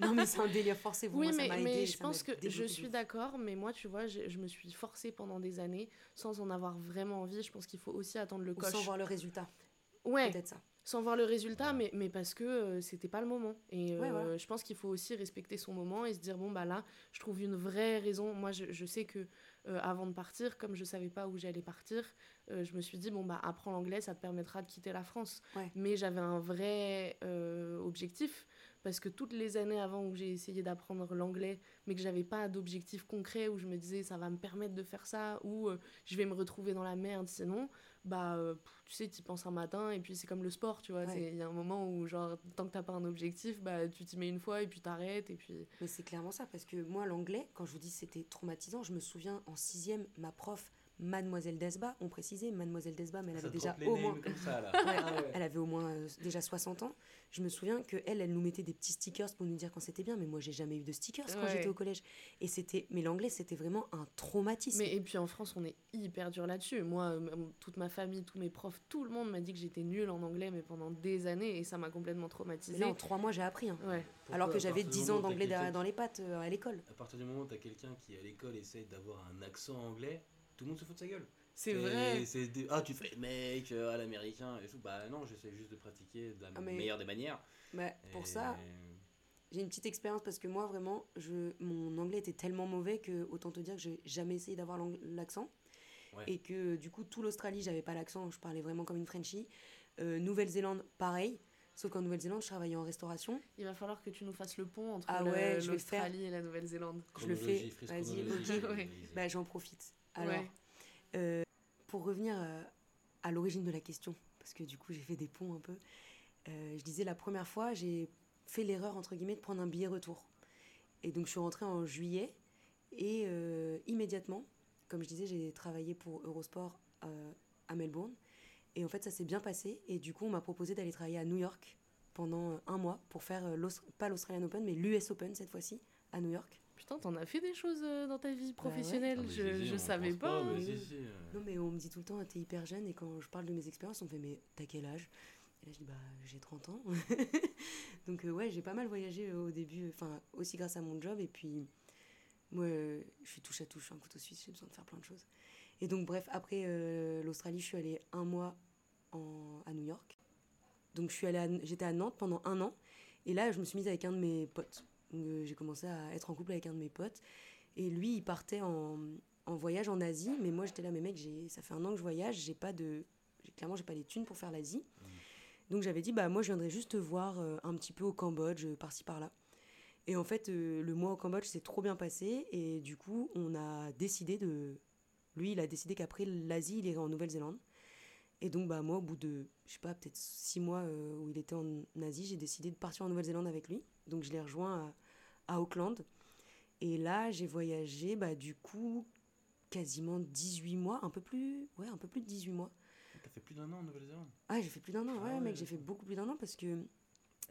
non, mais c'est un délire, forcez-vous. Oui, mais, mais je pense que je suis d'accord, mais moi, tu vois, je, je, me suis forcée pendant des années sans en avoir vraiment envie. Je pense qu'il faut aussi attendre le Ou coche. Sans voir le résultat. Ouais. Peut-être ça sans voir le résultat, mais, mais parce que euh, c'était pas le moment. Et euh, je pense qu'il faut aussi respecter son moment et se dire bon, bah là, je trouve une vraie raison. Moi, je, je sais que euh, avant de partir, comme je savais pas où j'allais partir, je me suis dit bon, bah apprends l'anglais, ça te permettra de quitter la France. Mais j'avais un vrai objectif parce que toutes les années avant où j'ai essayé d'apprendre l'anglais, mais que j'avais pas d'objectif concret où je me disais ça va me permettre de faire ça ou euh, je vais me retrouver dans la merde sinon, bah euh, tu sais, tu penses un matin et puis c'est comme le sport, tu vois. Il y a un moment où, genre, tant que t'as pas un objectif, bah tu t'y mets une fois et puis t'arrêtes et puis. Mais c'est clairement ça parce que moi, l'anglais, quand je vous dis c'était traumatisant, je me souviens en sixième, ma prof Mademoiselle Desba, on précisait, Mademoiselle Desba, mais elle avait déjà au moins. [laughs] Elle avait au moins déjà 60 ans. Je me souviens que elle, elle nous mettait des petits stickers pour nous dire quand c'était bien, mais moi j'ai jamais eu de stickers quand j'étais au collège. Et c'était, mais l'anglais c'était vraiment un traumatisme. Mais et puis en France, on est hyper dur là-dessus. Moi, toute ma famille, tous mes profs, tout le monde m'a dit que j'étais nulle en anglais, mais pendant des années, et ça m'a complètement traumatisée. Là, en trois mois, j'ai appris. Hein. Alors que j'avais 10 ans d'anglais dans les pattes euh, à l'école. À partir du moment où tu as quelqu'un qui à l'école essaie d'avoir un accent anglais, tout le monde se fout de sa gueule. C'est vrai. Ah, tu fais mec euh, à l'américain et tout. Bah non, j'essaie juste de pratiquer de la ah, meilleure des manières. Bah, pour ça, j'ai une petite expérience parce que moi, vraiment, je, mon anglais était tellement mauvais que autant te dire que j'ai jamais essayé d'avoir l'accent. Et que du coup, tout l'Australie, j'avais pas l'accent, je parlais vraiment comme une Frenchie. Euh, Nouvelle-Zélande, pareil. Sauf qu'en Nouvelle-Zélande, je travaillais en restauration. Il va falloir que tu nous fasses le pont entre ah l'Australie et la Nouvelle-Zélande. Je le fais. Vas-y, bah, j'en profite. Alors, euh, pour revenir euh, à, l'origine de la question, parce que du coup j'ai fait des ponts un peu, euh, je disais la première fois, j'ai fait l'erreur entre guillemets de prendre un billet retour. Et donc je suis rentrée en juillet et immédiatement, comme je disais, j'ai travaillé pour Eurosport à Melbourne. Et en fait, ça s'est bien passé. Et du coup, on m'a proposé d'aller travailler à New York pendant un mois pour faire, pas l'Australian Open, mais l'US Open cette fois-ci, à New York. Putain, t'en as fait des choses euh, dans ta vie bah professionnelle, ah, je, je savais pas. mais euh. Non, mais on me dit tout le temps, t'es hyper jeune, et quand je parle de mes expériences, on me fait, mais t'as quel âge? Et là, je dis, bah, j'ai 30 ans. [laughs] Donc, euh, ouais, j'ai pas mal voyagé au début, enfin, aussi grâce à mon job, et puis, moi, je suis touche à touche, je suis un couteau suisse, j'ai besoin de faire plein de choses. Et donc, bref, après l'Australie, je suis allée un mois en, à New York. Donc, je suis allée j'étais à Nantes pendant un an, et là, je me suis mise avec un de mes potes euh, j'ai commencé à être en couple avec un de mes potes. Et lui, il partait en, en voyage en Asie. Mais moi, j'étais là, mais mec, ça fait un an que je voyage. J'ai pas de. Clairement, j'ai pas les thunes pour faire l'Asie. Mmh. Donc j'avais dit, bah moi, je viendrais juste te voir euh, un petit peu au Cambodge, euh, par-ci, par-là. Et en fait, le mois au Cambodge s'est trop bien passé. Et du coup, on a décidé de. Lui, il a décidé qu'après l'Asie, il irait en Nouvelle-Zélande. Et donc, bah, moi, au bout de, je sais pas, peut-être six mois où il était en Asie, j'ai décidé de partir en Nouvelle-Zélande avec lui. Donc, je l'ai rejoint à, Auckland. Et là, j'ai voyagé, bah, du coup, quasiment 18 mois, un peu plus, ouais, un peu plus de 18 mois. T'as fait plus d'un an en Nouvelle-Zélande Ah, j'ai fait plus d'un an, ouais, ah mec, j'ai fait beaucoup plus d'un an parce que.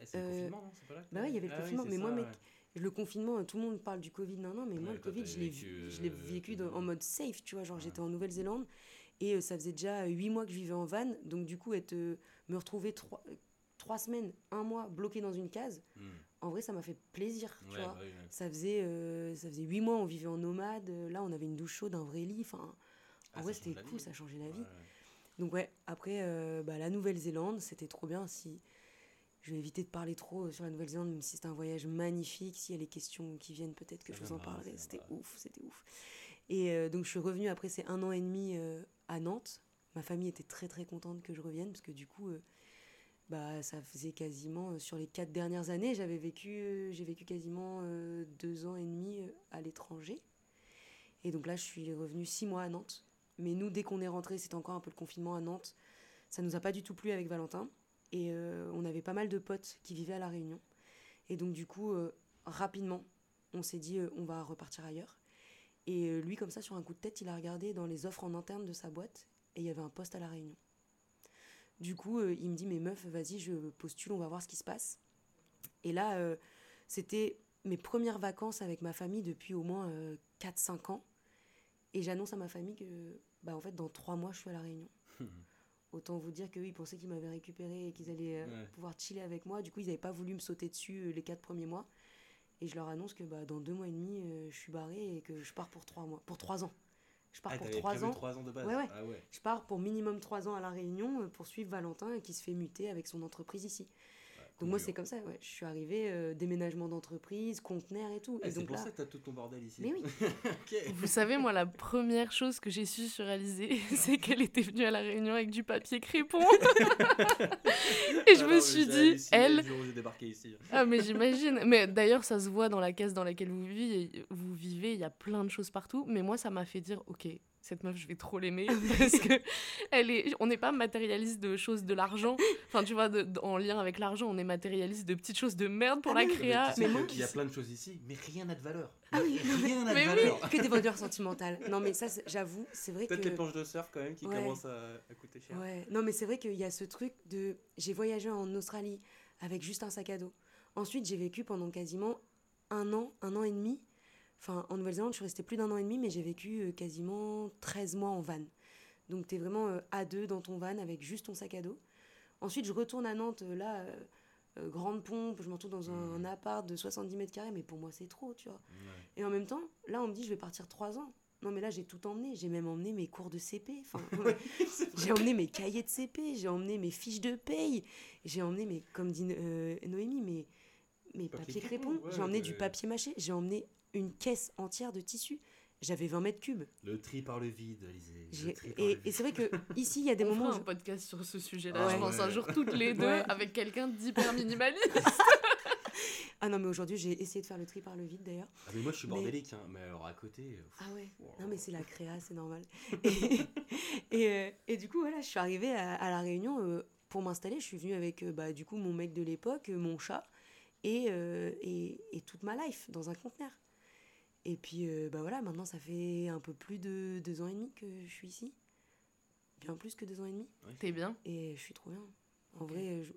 Eh, c'est le euh, confinement, non C'est pas là Bah ouais, il y avait le ah confinement, mais moi, mec, le confinement, tout le monde parle du Covid, non, non, mais moi, le Covid, je l'ai je l'ai vécu en mode safe, tu vois, genre j'étais en Nouvelle-Zélande et euh, ça faisait déjà 8 mois que je vivais en van, donc du coup, être, euh, me retrouver 3, trois semaines, un mois bloqué dans une case, hmm. En vrai, ça m'a fait plaisir. Tu vois. Bah ça, faisait, euh, ça faisait huit mois, on vivait en nomade. Là, on avait une douche chaude, un vrai lit. Enfin, en ah, vrai, c'était cool, ça a changé la vie. Donc, ouais, après, euh, bah, la Nouvelle-Zélande, c'était trop bien. Si Je vais éviter de parler trop sur la Nouvelle-Zélande, même si c'est un voyage magnifique. S'il y a les questions qui viennent, peut-être que je vous en parlerai. C'était ouf, c'était ouf. Et euh, donc, je suis revenue après ces un an et demi à Nantes. Ma famille était très, très contente que je revienne, parce que du coup bah, ça faisait quasiment, euh, sur les quatre dernières années, j'avais vécu, euh, j'ai vécu quasiment euh, deux ans et demi à l'étranger. Et donc là, je suis revenue six mois à Nantes. Mais nous, dès qu'on est rentré, c'était encore un peu le confinement à Nantes. Ça nous a pas du tout plu avec Valentin. Et on avait pas mal de potes qui vivaient à La Réunion. Et donc, du coup, rapidement, on s'est dit, on va repartir ailleurs. Et lui, comme ça, sur un coup de tête, il a regardé dans les offres en interne de sa boîte. Et il y avait un poste à La Réunion. Du coup, euh, il me dit, mais meuf, vas-y, je postule, on va voir ce qui se passe. Et là, euh, c'était mes premières vacances avec ma famille depuis au moins 4-5 euh, ans. Et j'annonce à ma famille que, bah, en fait, dans 3 mois, je suis à La Réunion. [laughs] Autant vous dire qu'eux, ils pensaient qu'ils m'avaient récupéré et qu'ils allaient pouvoir chiller avec moi. Du coup, ils n'avaient pas voulu me sauter dessus les 4 premiers mois. Et je leur annonce que bah, dans 2 mois et demi, je suis barrée et que je pars pour 3 mois, pour 3 ans. Je pars ah, pour 3 ans. 3 ans de base. Ouais, ouais. Ah ouais. Je pars pour minimum 3 ans à La Réunion euh, pour suivre Valentin qui se fait muter avec son entreprise ici. Donc moi, c'est comme ça, ouais. Je suis arrivée, euh, déménagement d'entreprise, conteneur et tout. Ah, et c'est donc pour là... ça que t'as tout ton bordel ici. Mais oui. [laughs] Vous savez, moi, la première chose que j'ai su sur Alizée, [laughs] c'est qu'elle était venue à la réunion avec du papier crépon. [laughs] et je Ah me non, suis dit, elle. j'ai débarqué ici. Ah, mais j'imagine. Mais d'ailleurs, ça se voit dans la caisse dans laquelle vous vivez. Vous vivez, il y a plein de choses partout. Mais moi, ça m'a fait dire, ok, cette meuf, je vais trop l'aimer [laughs] parce que elle est. On n'est pas matérialiste de choses de l'argent. Enfin, tu vois, de- de- en lien avec l'argent, on est matérialiste de petites choses de merde pour Ah la oui, créa. tu sais mais moi il y a plein de choses ici, mais rien n'a de valeur. Ah oui, rien n'a [laughs] mais de oui. valeur. que des valeurs sentimentales. Non, mais ça, j'avoue, c'est vrai que... Peut-être les planches de surf quand même qui Ouais. commencent à, à coûter cher. Ouais, non mais c'est vrai qu'il y a ce truc de... J'ai voyagé en Australie avec juste un sac à dos. Ensuite, j'ai vécu pendant quasiment un an, un an et demi. Enfin, en Nouvelle-Zélande, je suis restée plus d'un an et demi, mais j'ai vécu euh, quasiment 13 mois en van. Donc, tu es vraiment euh, à deux dans ton van avec juste ton sac à dos. Ensuite, je retourne à Nantes, euh, là, euh, grande pompe, je me retrouve dans un, un appart de 70 mètres carrés, mais pour moi, c'est trop, tu vois. Ouais. Et en même temps, là, on me dit, je vais partir trois ans. Non, mais là, j'ai tout emmené. J'ai même emmené mes cours de CP. Enfin, [laughs] j'ai emmené mes cahiers de CP. J'ai emmené mes fiches de paye. J'ai emmené, mes, comme dit euh, Noémie, mes, mes Papier papiers crépon, crépons. ouais, j'ai emmené du papier mâché. J'ai emmené une caisse entière de tissu. J'avais 20 mètres cubes. Le tri par le vide, le Et, c'est vrai que [laughs] ici, il y a des on moments fera où un je- podcast sur ce sujet-là, Ah je ouais. pense, un jour toutes les deux, Ouais. avec quelqu'un d'hyper [laughs] minimaliste. [laughs] Ah non, mais aujourd'hui, j'ai essayé de faire le tri par le vide d'ailleurs. Ah, mais moi je suis mais- bordélique, hein. mais alors à côté. Ah ouais wow. Non, mais c'est la créa, c'est normal. Et, et, euh, et du coup, voilà, je suis arrivée à, à La Réunion euh, pour m'installer. Je suis venue avec, euh, bah, du coup, mon mec de l'époque, mon chat, et, euh, et, et toute ma life dans un conteneur. Et puis, euh, bah voilà, maintenant, ça fait un peu plus de deux ans et demi que je suis ici. Bien plus que deux ans et demi. Ouais, T'es bien Et je suis trop bien. En vrai, je-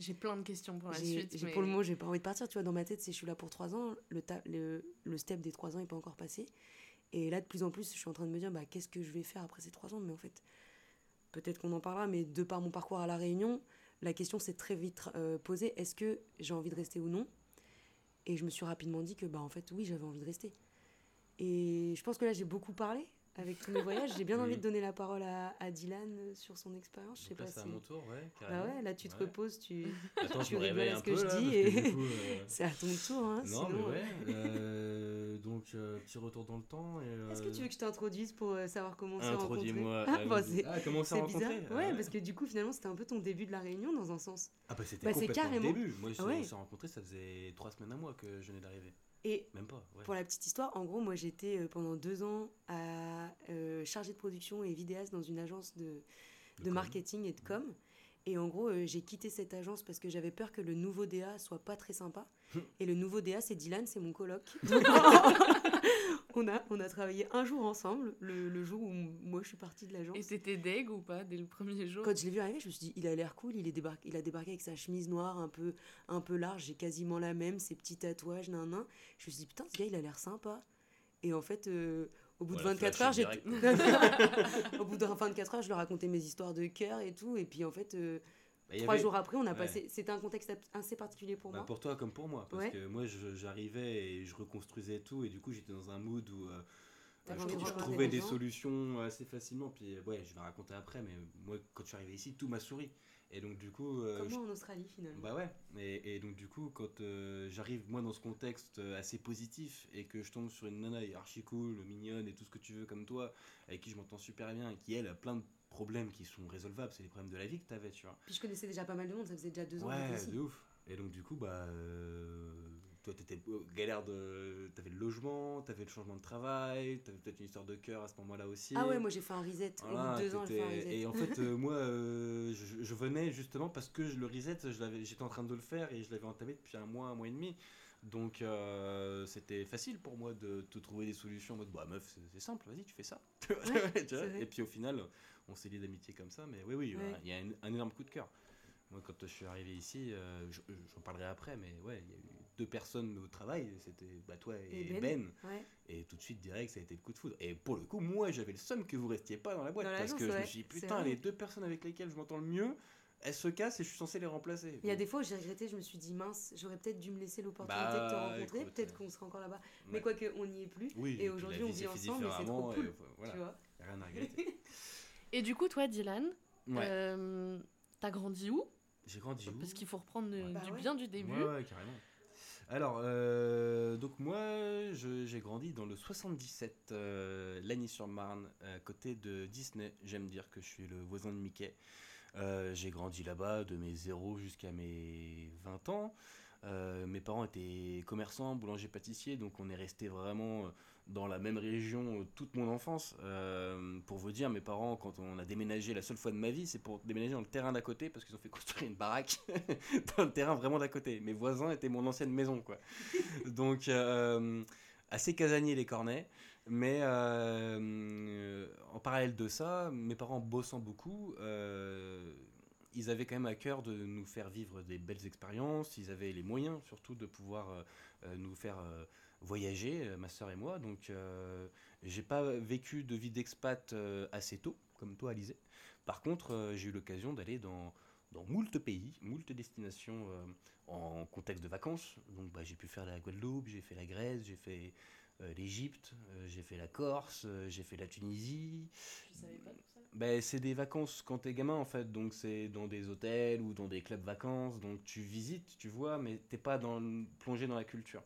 J'ai plein de questions pour la j'ai- suite. mais- pour le moment, j'ai pas envie de partir. Tu vois, dans ma tête, c'est je suis là pour trois ans. Le, ta- le, le step des trois ans n'est pas encore passé. Et là, de plus en plus, je suis en train de me dire, bah, qu'est-ce que je vais faire après ces trois ans? Mais en fait, peut-être qu'on en parlera, mais de par mon parcours à La Réunion, la question s'est très vite euh, posée est-ce que j'ai envie de rester ou non? Et je me suis rapidement dit que, bah, en fait, oui, j'avais envie de rester. Et je pense que là, j'ai beaucoup parlé avec tous mes [laughs] voyages. J'ai bien envie de donner la parole à, à Dylan euh, sur son expérience. Je sais Donc là, pas c'est à mon tour, ouais. Bah ouais, là, tu te Ouais. reposes, tu. [laughs] Attends, je tu me rigoles à un ce que peu je là, dis et- euh, [laughs] C'est à ton tour, hein. Non, sinon, mais ouais. euh, donc, euh, petit retour dans le temps. euh, Est-ce que tu veux que je t'introduise pour euh, savoir comment on s'est rencontrés Introduis-moi. Ah, c'est Ah, comment on s'est c'est rencontrés bizarre. Ouais, parce que du coup, finalement, c'était un peu ton début de la réunion dans un sens. Ah, bah c'était Bah, c'est complètement carrément- le début. Moi, je- Ouais. on s'est rencontrés, ça faisait trois semaines à moi que je venais d'arriver. Et Même pas, ouais. pour la petite histoire, en gros, moi, j'étais euh, pendant deux ans à euh, chargée de production et vidéaste dans une agence de, de marketing et de com. Et en gros, euh, j'ai quitté cette agence parce que j'avais peur que le nouveau DA soit pas très sympa. [laughs] et le nouveau DA, c'est Dylan, c'est mon coloc. [laughs] [laughs] On, a, on a travaillé un jour ensemble, le, le jour où moi je suis partie de l'agence. Et t'étais deg ou pas dès le premier jour? Quand je l'ai vu arriver, je me suis dit, il a l'air cool, il, est débarqué, il a débarqué avec sa chemise noire un peu, un peu large, j'ai quasiment la même, ses petits tatouages, nan, nan. Je me suis dit, putain, ce gars, il a l'air sympa. Et en fait, euh, au bout de Voilà, 24 flash heures, direct, [laughs] au bout de 24 heures, je lui racontais mes histoires de cœur et tout. Et puis en fait, euh, Bah, trois avait- jours après, on a ouais. passé... C'était un contexte assez particulier pour Bah, moi. pour toi comme pour moi, parce Ouais. que moi j'arrivais et je reconstruisais tout et du coup j'étais dans un mood où euh, je, trouvais des solutions assez facilement. Puis ouais, je vais raconter après, mais moi quand je suis arrivé ici, tout m'a souri. Et donc du coup, euh, Comme je- moi en Australie, finalement. bah ouais. Et, et donc du coup, quand euh, j'arrive moi dans ce contexte euh, assez positif et que je tombe sur une nana archi cool, mignonne et tout ce que tu veux comme toi, avec qui je m'entends super bien et qui elle a plein de problèmes qui sont résolvables, c'est les problèmes de la vie que t'avais, tu vois. Puis je connaissais déjà pas mal de monde, ça faisait déjà deux ans Ouais, de ouf. Et donc du coup, bah, euh, toi, t'étais euh, galère de, t'avais le logement, t'avais le changement de travail, t'avais peut-être une histoire de cœur à ce moment-là aussi. Ah ouais, moi j'ai fait un reset. Au Voilà, bout de deux ans, j'ai fait un t'étais- reset. Et en fait, euh, [laughs] moi, euh, je, je venais justement parce que le reset, j'étais en train de le faire et je l'avais entamé depuis un mois, un mois et demi. Donc euh, c'était facile pour moi de te trouver des solutions en mode bah meuf c'est simple vas-y tu fais ça [laughs] Tu vois, [laughs] et puis au final on s'est liés d'amitié comme ça mais oui oui Ouais. il y a un, un énorme coup de cœur moi quand je suis arrivé ici je- j'en parlerai après mais ouais il y a eu deux personnes au travail c'était bah, toi et, Et Ben. ben Ouais. et tout de suite, direct, ça a été le coup de foudre. Et pour le coup, moi, j'avais le seum que vous restiez pas dans la boîte. Dans parce que je me suis dit, putain, les deux personnes avec lesquelles je m'entends le mieux, elles se cassent et je suis censé les remplacer. Il y a Bon, des fois où j'ai regretté, je me suis dit mince, j'aurais peut-être dû me laisser l'opportunité Bah, de te rencontrer, écoute, peut-être euh, qu'on sera encore là-bas. ouais. Mais quoique, on n'y est plus. Oui, et aujourd'hui, on vit ensemble et c'est trop cool. et voilà, Tu vois rien à regretter. [laughs] Et du coup, toi, Dylan, Ouais. euh, t'as grandi où? J'ai grandi où? Parce qu'il faut reprendre Bah du ouais. bien du début. Ouais, ouais, carrément. Alors, euh, donc moi, j'ai grandi dans le 77, euh, Lagny-sur-Marne, à côté de Disney. J'aime dire que je suis le voisin de Mickey. Euh, j'ai grandi là-bas de mes 0 jusqu'à mes 20 ans. Mes parents étaient commerçants, boulangers-pâtissiers, donc on est resté vraiment dans la même région euh, toute mon enfance. Euh, pour vous dire, mes parents, quand on a déménagé, la seule fois de ma vie, c'est pour déménager dans le terrain d'à côté, parce qu'ils ont fait construire une baraque [laughs] dans le terrain vraiment d'à côté. Mes voisins étaient mon ancienne maison, quoi. [laughs] Donc, euh, assez casanier les cornets. Mais euh, en parallèle de ça, mes parents bossant beaucoup, ils avaient quand même à cœur de nous faire vivre des belles expériences. Ils avaient les moyens surtout de pouvoir nous faire voyager, euh, ma soeur et moi. Donc, euh, j'ai pas vécu de vie d'expat euh, assez tôt, comme toi, Alizé. Par contre, euh, j'ai eu l'occasion d'aller dans, dans moult pays, moult destinations euh, en contexte de vacances. Donc, bah, j'ai pu faire la Guadeloupe, j'ai fait la Grèce, j'ai fait euh, l'Égypte, euh, j'ai fait la Corse, j'ai fait la Tunisie. Je savais pas tout ça? Ben, c'est des vacances quand t'es gamin en fait, donc c'est dans des hôtels ou dans des clubs vacances, donc tu visites, tu vois, mais t'es pas dans, plongé dans la culture.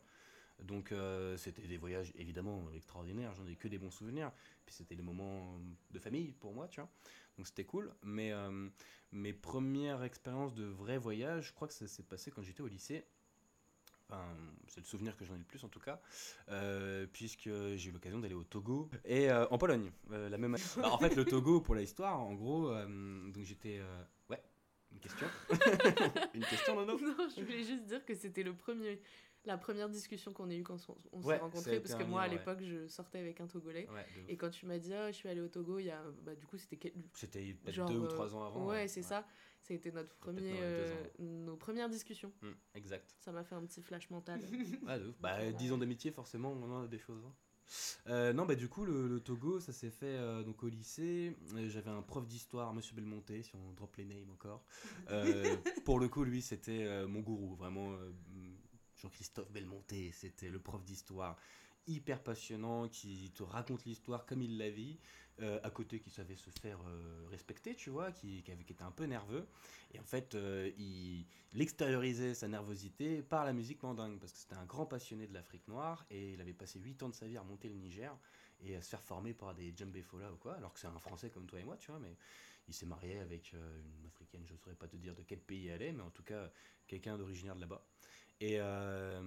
Donc euh, c'était des voyages évidemment extraordinaires, j'en ai que des bons souvenirs. Puis c'était des moments de famille pour moi, tu vois. Donc c'était cool. Mais euh, mes premières expériences de vrai voyage, je crois que ça s'est passé quand j'étais au lycée. C'est le souvenir que j'en ai le plus en tout cas, euh, puisque j'ai eu l'occasion d'aller au Togo et euh, en Pologne euh, la même. Bah, en fait, le Togo, pour la histoire, en gros, euh, donc j'étais. euh, ouais, une question [laughs] Une question, Nono? Non, je voulais juste dire que c'était le premier, la première discussion qu'on ait eue quand on, on Ouais, s'est a rencontrés. Parce que moi, à lien, l'époque, je sortais avec un Togolais. Et quand tu m'as dit, ah, je suis allée au Togo, il y a. Bah, du coup, c'était. quel- C'était peut-être deux ou euh, trois ans avant. Ouais, c'est ça. Ça a été notre premier, euh, nos premières discussions. Hmm, exact. Ça m'a fait un petit flash mental. [laughs] Ouais, de ouf. Bah, Voilà. 10 ans d'amitié, forcément, on en a des choses. hein. Euh, non, bah du coup, le, le Togo, ça s'est fait euh, donc au lycée. J'avais un prof d'histoire, Monsieur Belmonté, si on drop les names encore. Euh, [laughs] pour le coup, lui, c'était mon gourou, vraiment. Jean-Christophe Belmonté, c'était le prof d'histoire hyper passionnant qui te raconte l'histoire comme il la vit, euh, à côté qui savait se faire euh, respecter, tu vois, qui, avait- était un peu nerveux. Et en fait, euh, il, extériorisait sa nervosité par la musique mandingue, parce que c'était un grand passionné de l'Afrique noire, et il avait passé 8 ans de sa vie à remonter le Niger, et à se faire former par des djembé Fola ou quoi, alors que c'est un Français comme toi et moi, tu vois, mais il s'est marié avec euh, une Africaine, je ne saurais pas te dire de quel pays elle est, mais en tout cas, quelqu'un d'originaire de là-bas. Et euh,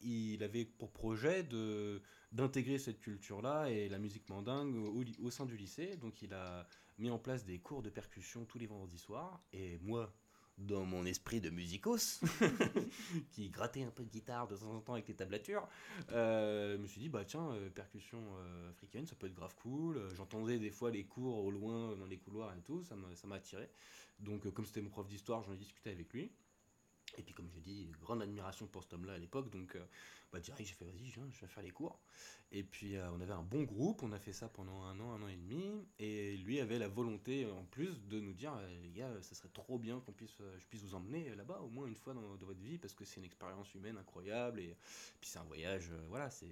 il avait pour projet de d'intégrer cette culture-là et la musique mandingue au, sein du lycée. Donc il a mis en place des cours de percussion tous les vendredis soirs. Et moi, dans mon esprit de musicos, [laughs] [laughs] qui grattait un peu de guitare de temps en temps avec les tablatures, euh, je me suis dit, bah tiens, euh, percussion euh, africaine, ça peut être grave cool. J'entendais des fois les cours au loin, dans les couloirs et tout, ça m'a attiré. Donc comme c'était mon prof d'histoire, j'en ai discuté avec lui. Et puis comme je dis, grande admiration pour cet homme-là à l'époque, donc euh, bah, direct j'ai fait vas-y, je viens, je vais faire les cours. Et puis euh, on avait un bon groupe, on a fait ça pendant un an, un an et demi, et lui avait la volonté euh, en plus de nous dire euh, les gars, ça serait trop bien qu'on puisse, je puisse vous emmener là-bas au moins une fois dans, votre vie parce que c'est une expérience humaine incroyable et puis c'est un voyage, voilà, tu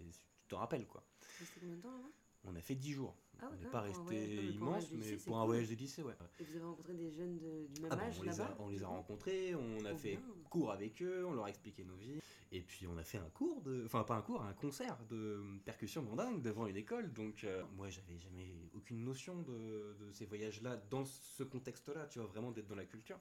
t'en rappelles quoi. Resté combien de temps là-bas? On a fait 10 jours. Ah on n'est pas resté voyage- non, mais pour un immense, voyage de mais pour un voyage de lycée, ouais. Et vous avez rencontré des jeunes de- du même Ah bah, âge là-bas a, on les a rencontrés, on a fait bien. cours avec eux, on leur a expliqué nos vies. Et puis on a fait un cours de. Enfin, pas un cours, un concert de percussion mandingue devant une école. Donc, euh, moi, j'avais jamais aucune notion de, de ces voyages-là dans ce contexte-là, tu vois, vraiment d'être dans la culture.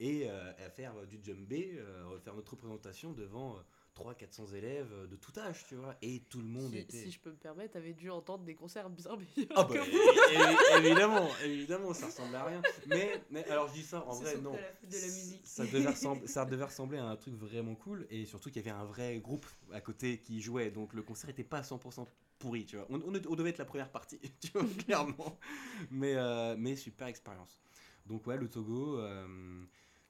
Et euh, à faire du djembé, euh, faire notre représentation devant 300-400 élèves euh, de tout âge, tu vois. Et tout le monde si, était. si je peux me permettre, t'avais dû entendre des concerts bien meilleurs. Ah bah, que é- é- évidemment, évidemment, ça ressemble à rien. Mais, mais alors je dis ça, en Ce vrai, non. de la fête de la musique. Ça devait, ressembler, ça devait ressembler à un truc vraiment cool et surtout qu'il y avait un vrai groupe à côté qui jouait, donc le concert était pas 100% pourri, tu vois. On, on, on devait être la première partie, [laughs] tu vois, clairement. Mais, euh, mais super expérience. Donc ouais, le Togo, euh,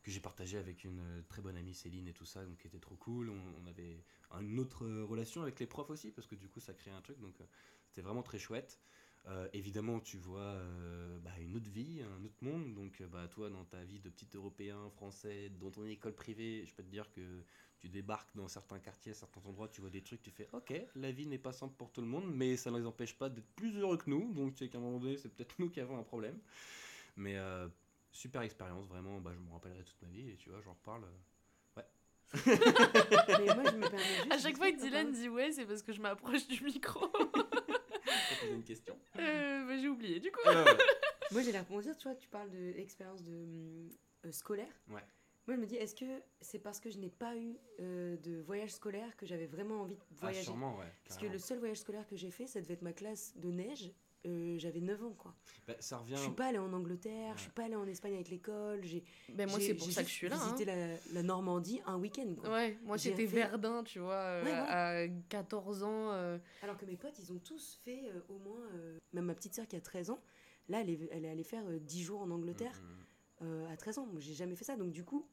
que j'ai partagé avec une euh, très bonne amie Céline et tout ça, donc qui était trop cool. On, avait une autre euh, relation avec les profs aussi, parce que du coup ça créait un truc, donc euh, c'était vraiment très chouette. Euh, évidemment, tu vois bah, une autre vie, un autre monde. Donc, bah, toi, dans ta vie de petit Européen, français, dans ton école privée, je peux te dire que tu débarques dans certains quartiers, certains endroits, tu vois des trucs, tu fais Ok, la vie n'est pas simple pour tout le monde, mais ça ne les empêche pas d'être plus heureux que nous. Donc, tu sais qu'à un moment donné, c'est peut-être [laughs] nous qui avons un problème. Mais euh, super expérience, vraiment. Bah, je me rappellerai toute ma vie et tu vois, j'en reparle. euh, Ouais. [laughs] Mais moi, je me permets juste À chaque fois que Dylan dit ouais, c'est parce que je m'approche du micro. [laughs] [laughs] Je poser une question. Euh, bah, J'ai oublié du coup. Euh, ouais. Moi, j'ai l'air pour dire, tu vois, tu parles de l'expérience de euh, scolaire. Ouais. Moi, je me dis, est-ce que c'est parce que je n'ai pas eu euh, de voyage scolaire que j'avais vraiment envie de Ah, voyager? sûrement, ouais. Parce que le seul voyage scolaire que j'ai fait, ça devait être ma classe de neige. Euh, j'avais 9 ans, quoi. Bah, ça revient. Je suis pas allée en Angleterre, Ouais. je suis pas allée en Espagne avec l'école. J'ai Ben moi j'ai- c'est pour j'ai ça que je suis là. hein. visité la, la Normandie un week-end, quoi. Ouais, moi J'ai c'était fait- Verdun, tu vois, euh, Ouais, à 14 ans. euh, Alors que mes potes, ils ont tous fait euh, au moins. euh, même ma petite sœur qui a 13 ans, là, elle est, elle est allée faire euh, 10 jours en Angleterre Mm, mm, euh, à 13 ans. Moi, j'ai jamais fait ça. Donc, du coup,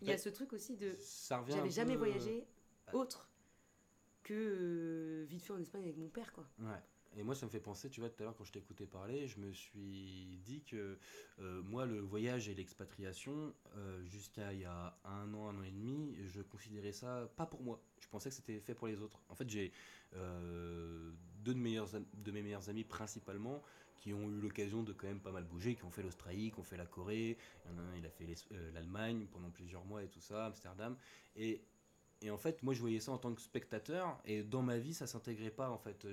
il y a Ouais. ce truc aussi de. Ça revient. J'avais jamais voyagé autre que euh, vite fait en Espagne avec mon père, quoi. Ouais. Et moi, ça me fait penser, tu vois, tout à l'heure, quand je t'écoutais parler, je me suis dit que euh, moi, le voyage et l'expatriation, euh, jusqu'à il y a un an, un an et demi, je considérais ça pas pour moi. Je pensais que c'était fait pour les autres. En fait, j'ai euh, deux de, mes meilleurs amis principalement qui ont eu l'occasion de quand même pas mal bouger, qui ont fait l'Australie, qui ont fait la Corée. Il a il a fait l'Allemagne pendant plusieurs mois et tout ça, Amsterdam. Et et en fait, moi, je voyais ça en tant que spectateur, et dans ma vie, ça s'intégrait pas. En fait,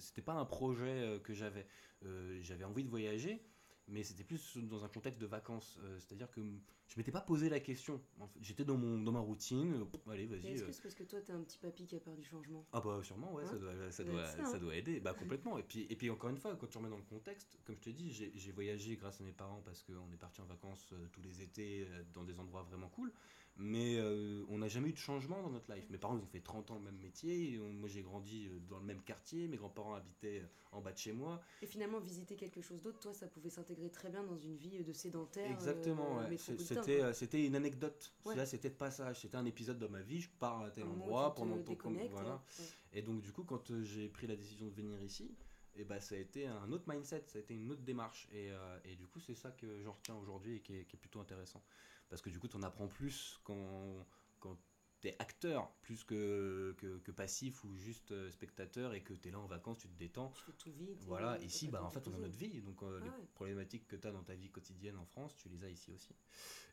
c'était pas un projet euh, que j'avais. Euh, j'avais envie de voyager, mais c'était plus dans un contexte de vacances. Euh, C'est-à-dire que je m'étais pas posé la question. En fait, J'étais dans mon dans ma routine. pff, allez, vas-y. Est-ce que c'est parce que toi, t'es un petit papy qui a peur du changement? Ah bah sûrement, ouais, ça Ouais, doit, ça doit, ça, hein? doit aider, bah complètement. Et puis, et puis encore une fois, quand tu remets dans le contexte, comme je te dis, j'ai voyagé grâce à mes parents parce qu'on est parti en vacances tous les étés dans des endroits vraiment cool, mais euh, on n'a jamais eu de changement dans notre life. Mes parents, ils ont fait 30 ans le même métier, et on- moi j'ai grandi euh, dans le même quartier, mes grands-parents habitaient euh, en bas de chez moi. Et finalement, visiter quelque chose d'autre, toi, ça pouvait s'intégrer très bien dans une vie de sédentaire. Exactement, euh, ouais. C'était c'était une anecdote. Ouais. Là, c'était de passage, c'était un épisode dans ma vie, je pars à tel endroit pendant ton voilà. ouais. Et donc du coup, quand j'ai pris la décision de venir ici, et bah, ça a été un autre mindset, ça a été une autre démarche. Et, euh, et du coup, c'est ça que j'en retiens aujourd'hui et qui est, qui est plutôt intéressant. Parce que du coup, tu en apprends plus quand, quand tu es acteur, plus que, que, que passif ou juste euh, spectateur, et que tu es là en vacances, tu te détends. Tu fais tout vite. Voilà, euh, ici, t'as bah, en fait, on a notre vie. Donc, euh, Ah les ouais. problématiques que tu as dans ta vie quotidienne en France, tu les as ici aussi.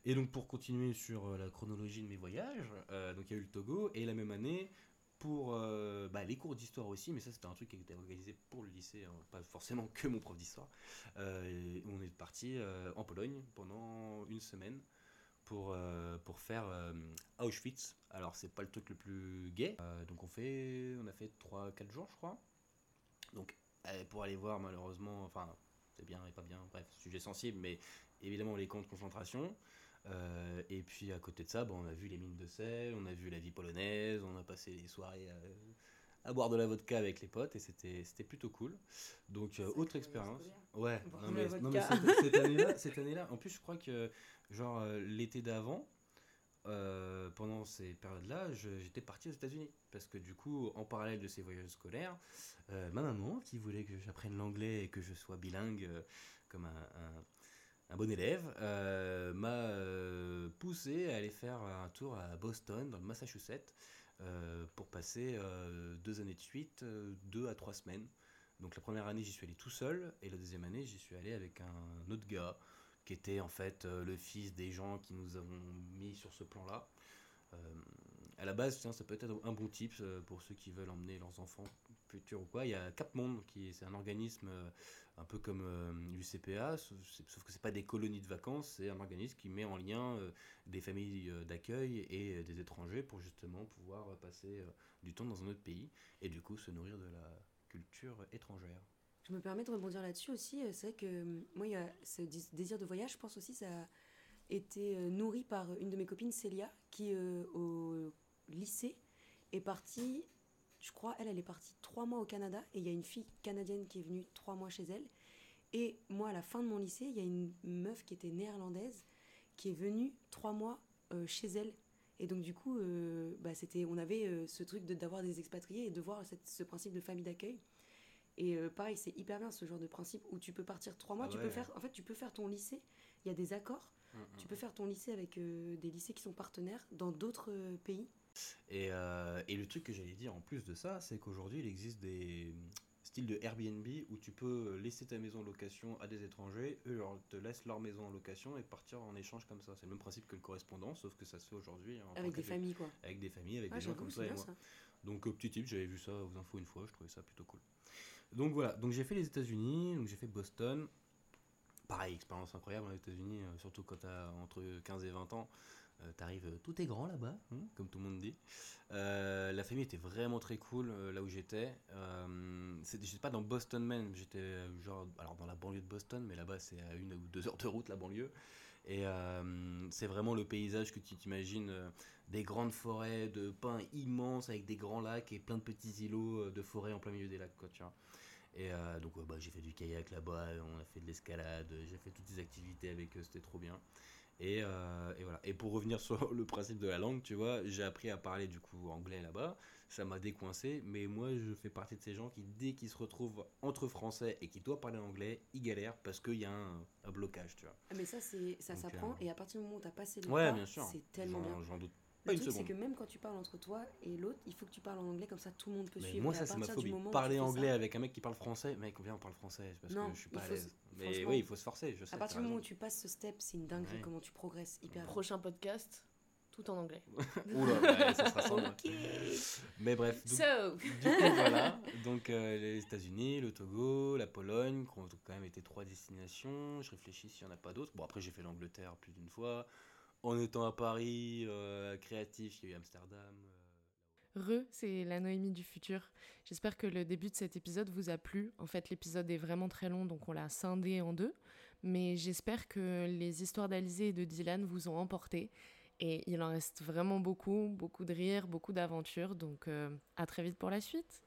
Et donc, pour continuer sur la chronologie de mes voyages, euh, donc il y a eu le Togo, et la même année, pour euh, bah, les cours d'histoire aussi, mais ça, c'était un truc qui était organisé pour le lycée, hein, pas forcément que mon prof d'histoire. Euh, on est parti euh, en Pologne pendant une semaine. Pour, pour faire Auschwitz. Alors, c'est pas le truc le plus. Euh, donc, on, fait, on a fait 3-4 jours, je crois. Donc, pour aller voir, malheureusement, enfin, c'est bien et pas bien, bref, sujet sensible, mais évidemment les camps de concentration. Euh, et puis à côté de ça, bon, on a vu les mines de sel, on a vu la vie polonaise, on a passé les soirées à, à boire de la vodka avec les potes et c'était plutôt cool. Donc, euh, autre expérience. Ouais, non mais, non, mais cette, [laughs] cette année-là, en plus, je crois que, genre, euh, l'été d'avant, euh, pendant ces périodes-là, j'étais parti aux États-Unis. Parce que du coup, en parallèle de ces voyages scolaires, euh, ma maman, qui voulait que j'apprenne l'anglais et que je sois bilingue euh, comme un, un- un bon élève, euh, m'a euh, poussé à aller faire un tour à Boston, dans le Massachusetts, euh, pour passer deux années de suite, deux à trois semaines. Donc la première année, j'y suis allé tout seul, et la deuxième année, j'y suis allé avec un autre gars, qui était en fait le fils des gens qui nous avons mis sur ce plan-là. À la base, ça peut être un bon tip pour ceux qui veulent emmener leurs enfants futurs ou quoi. Il y a Cap Monde, qui c'est un organisme euh, un peu comme euh, l'UCPA, sauf, sauf que c'est pas des colonies de vacances, c'est un organisme qui met en lien euh, des familles d'accueil et des étrangers pour justement pouvoir passer du temps dans un autre pays et du coup se nourrir de la culture étrangère. Je me permets de rebondir là-dessus aussi. C'est vrai que moi, il y a ce dés- désir de voyage, je pense aussi, ça a été nourri par une de mes copines, Célia, qui au lycée est partie, je crois, elle, elle est partie trois mois au Canada, et il y a une fille canadienne qui est venue trois mois chez elle. Et moi, à la fin de mon lycée, il y a une meuf qui était néerlandaise, qui est venue trois mois euh, chez elle. Et donc, du coup, euh, bah, c'était, on avait euh, ce truc de- d'avoir des expatriés et de voir cette- ce principe de famille d'accueil. Et pareil, c'est hyper bien ce genre de principe où tu peux partir trois mois. Ah tu ouais. peux faire, en fait, tu peux faire ton lycée. Il y a des accords. Tu peux faire ton lycée avec des lycées qui sont partenaires dans d'autres pays. Et, euh, et le truc que j'allais dire en plus de ça, c'est qu'aujourd'hui, il existe des style de Airbnb où tu peux laisser ta maison en location à des étrangers, eux leur- te laissent leur maison en location et partir en échange comme ça. C'est le même principe que le correspondant, sauf que ça se fait aujourd'hui Avec des familles, quoi. Avec des familles, avec des gens comme et moi. ça. Donc euh, petit tip, j'avais vu ça aux infos une fois, je trouvais ça plutôt cool. Donc voilà, donc j'ai fait les États-Unis, donc j'ai fait Boston. Pareil, expérience incroyable aux États-Unis, euh, surtout quand tu as entre 15 et 20 ans. Euh, T'arrives, euh, tout est grand là-bas, hein, comme tout le monde dit. Euh, la famille était vraiment très cool euh, là où j'étais. J'étais pas dans Boston même, j'étais genre alors dans la banlieue de Boston, mais là-bas c'est à une ou deux heures de route la banlieue. Et c'est vraiment le paysage que tu t'imagines, des grandes forêts de pins immenses avec des grands lacs et plein de petits îlots de forêt en plein milieu des lacs, quoi, tu vois. Et euh, donc ouais, bah, j'ai fait du kayak là-bas, on a fait de l'escalade, j'ai fait toutes ces activités avec eux, c'était trop bien. Et, euh, et voilà. Et pour revenir sur [laughs] le principe de la langue, tu vois, j'ai appris à parler du coup anglais là-bas. Ça m'a décoincé, mais moi je fais partie de ces gens qui, dès qu'ils se retrouvent entre français et qui doivent parler anglais, ils galèrent parce qu'il y a un, un blocage, tu vois. Ah, Mais ça, c'est ça s'apprend. euh, Et à partir du moment où tu as passé le Ouais, pas, c'est tellement J'en- bien. J'en doute Le truc, c'est que même quand tu parles entre toi et l'autre, il faut que tu parles en anglais, comme ça tout le monde peut Mais suivre. moi, Et ça, c'est ma phobie. Parler anglais ça, avec un mec qui parle français, mec, viens, on parle français, parce Non, que je suis pas à l'aise. Mais oui, il faut se forcer, je sais. À partir du moment où tu passes ce step, c'est une dinguerie Ouais. comment tu progresses hyper. Prochain podcast, tout en anglais. [laughs] Oula, ouais, ça sera sans moi. Ok. Mais bref, donc, So, du coup, voilà. Donc, euh, les États-Unis, le Togo, la Pologne, qui ont quand même été trois destinations. Je réfléchis s'il n'y en a pas d'autres. Bon, après, j'ai fait l'Angleterre plus d'une fois. En étant à Paris, euh, créatif, il y a eu Amsterdam. euh, Re, c'est la Noémie du futur. J'espère que le début de cet épisode vous a plu. En fait, l'épisode est vraiment très long, donc on l'a scindé en deux. Mais j'espère que les histoires d'Alizé et de Dylan vous ont emporté. Et il en reste vraiment beaucoup, beaucoup de rires, beaucoup d'aventures. Donc euh, à très vite pour la suite.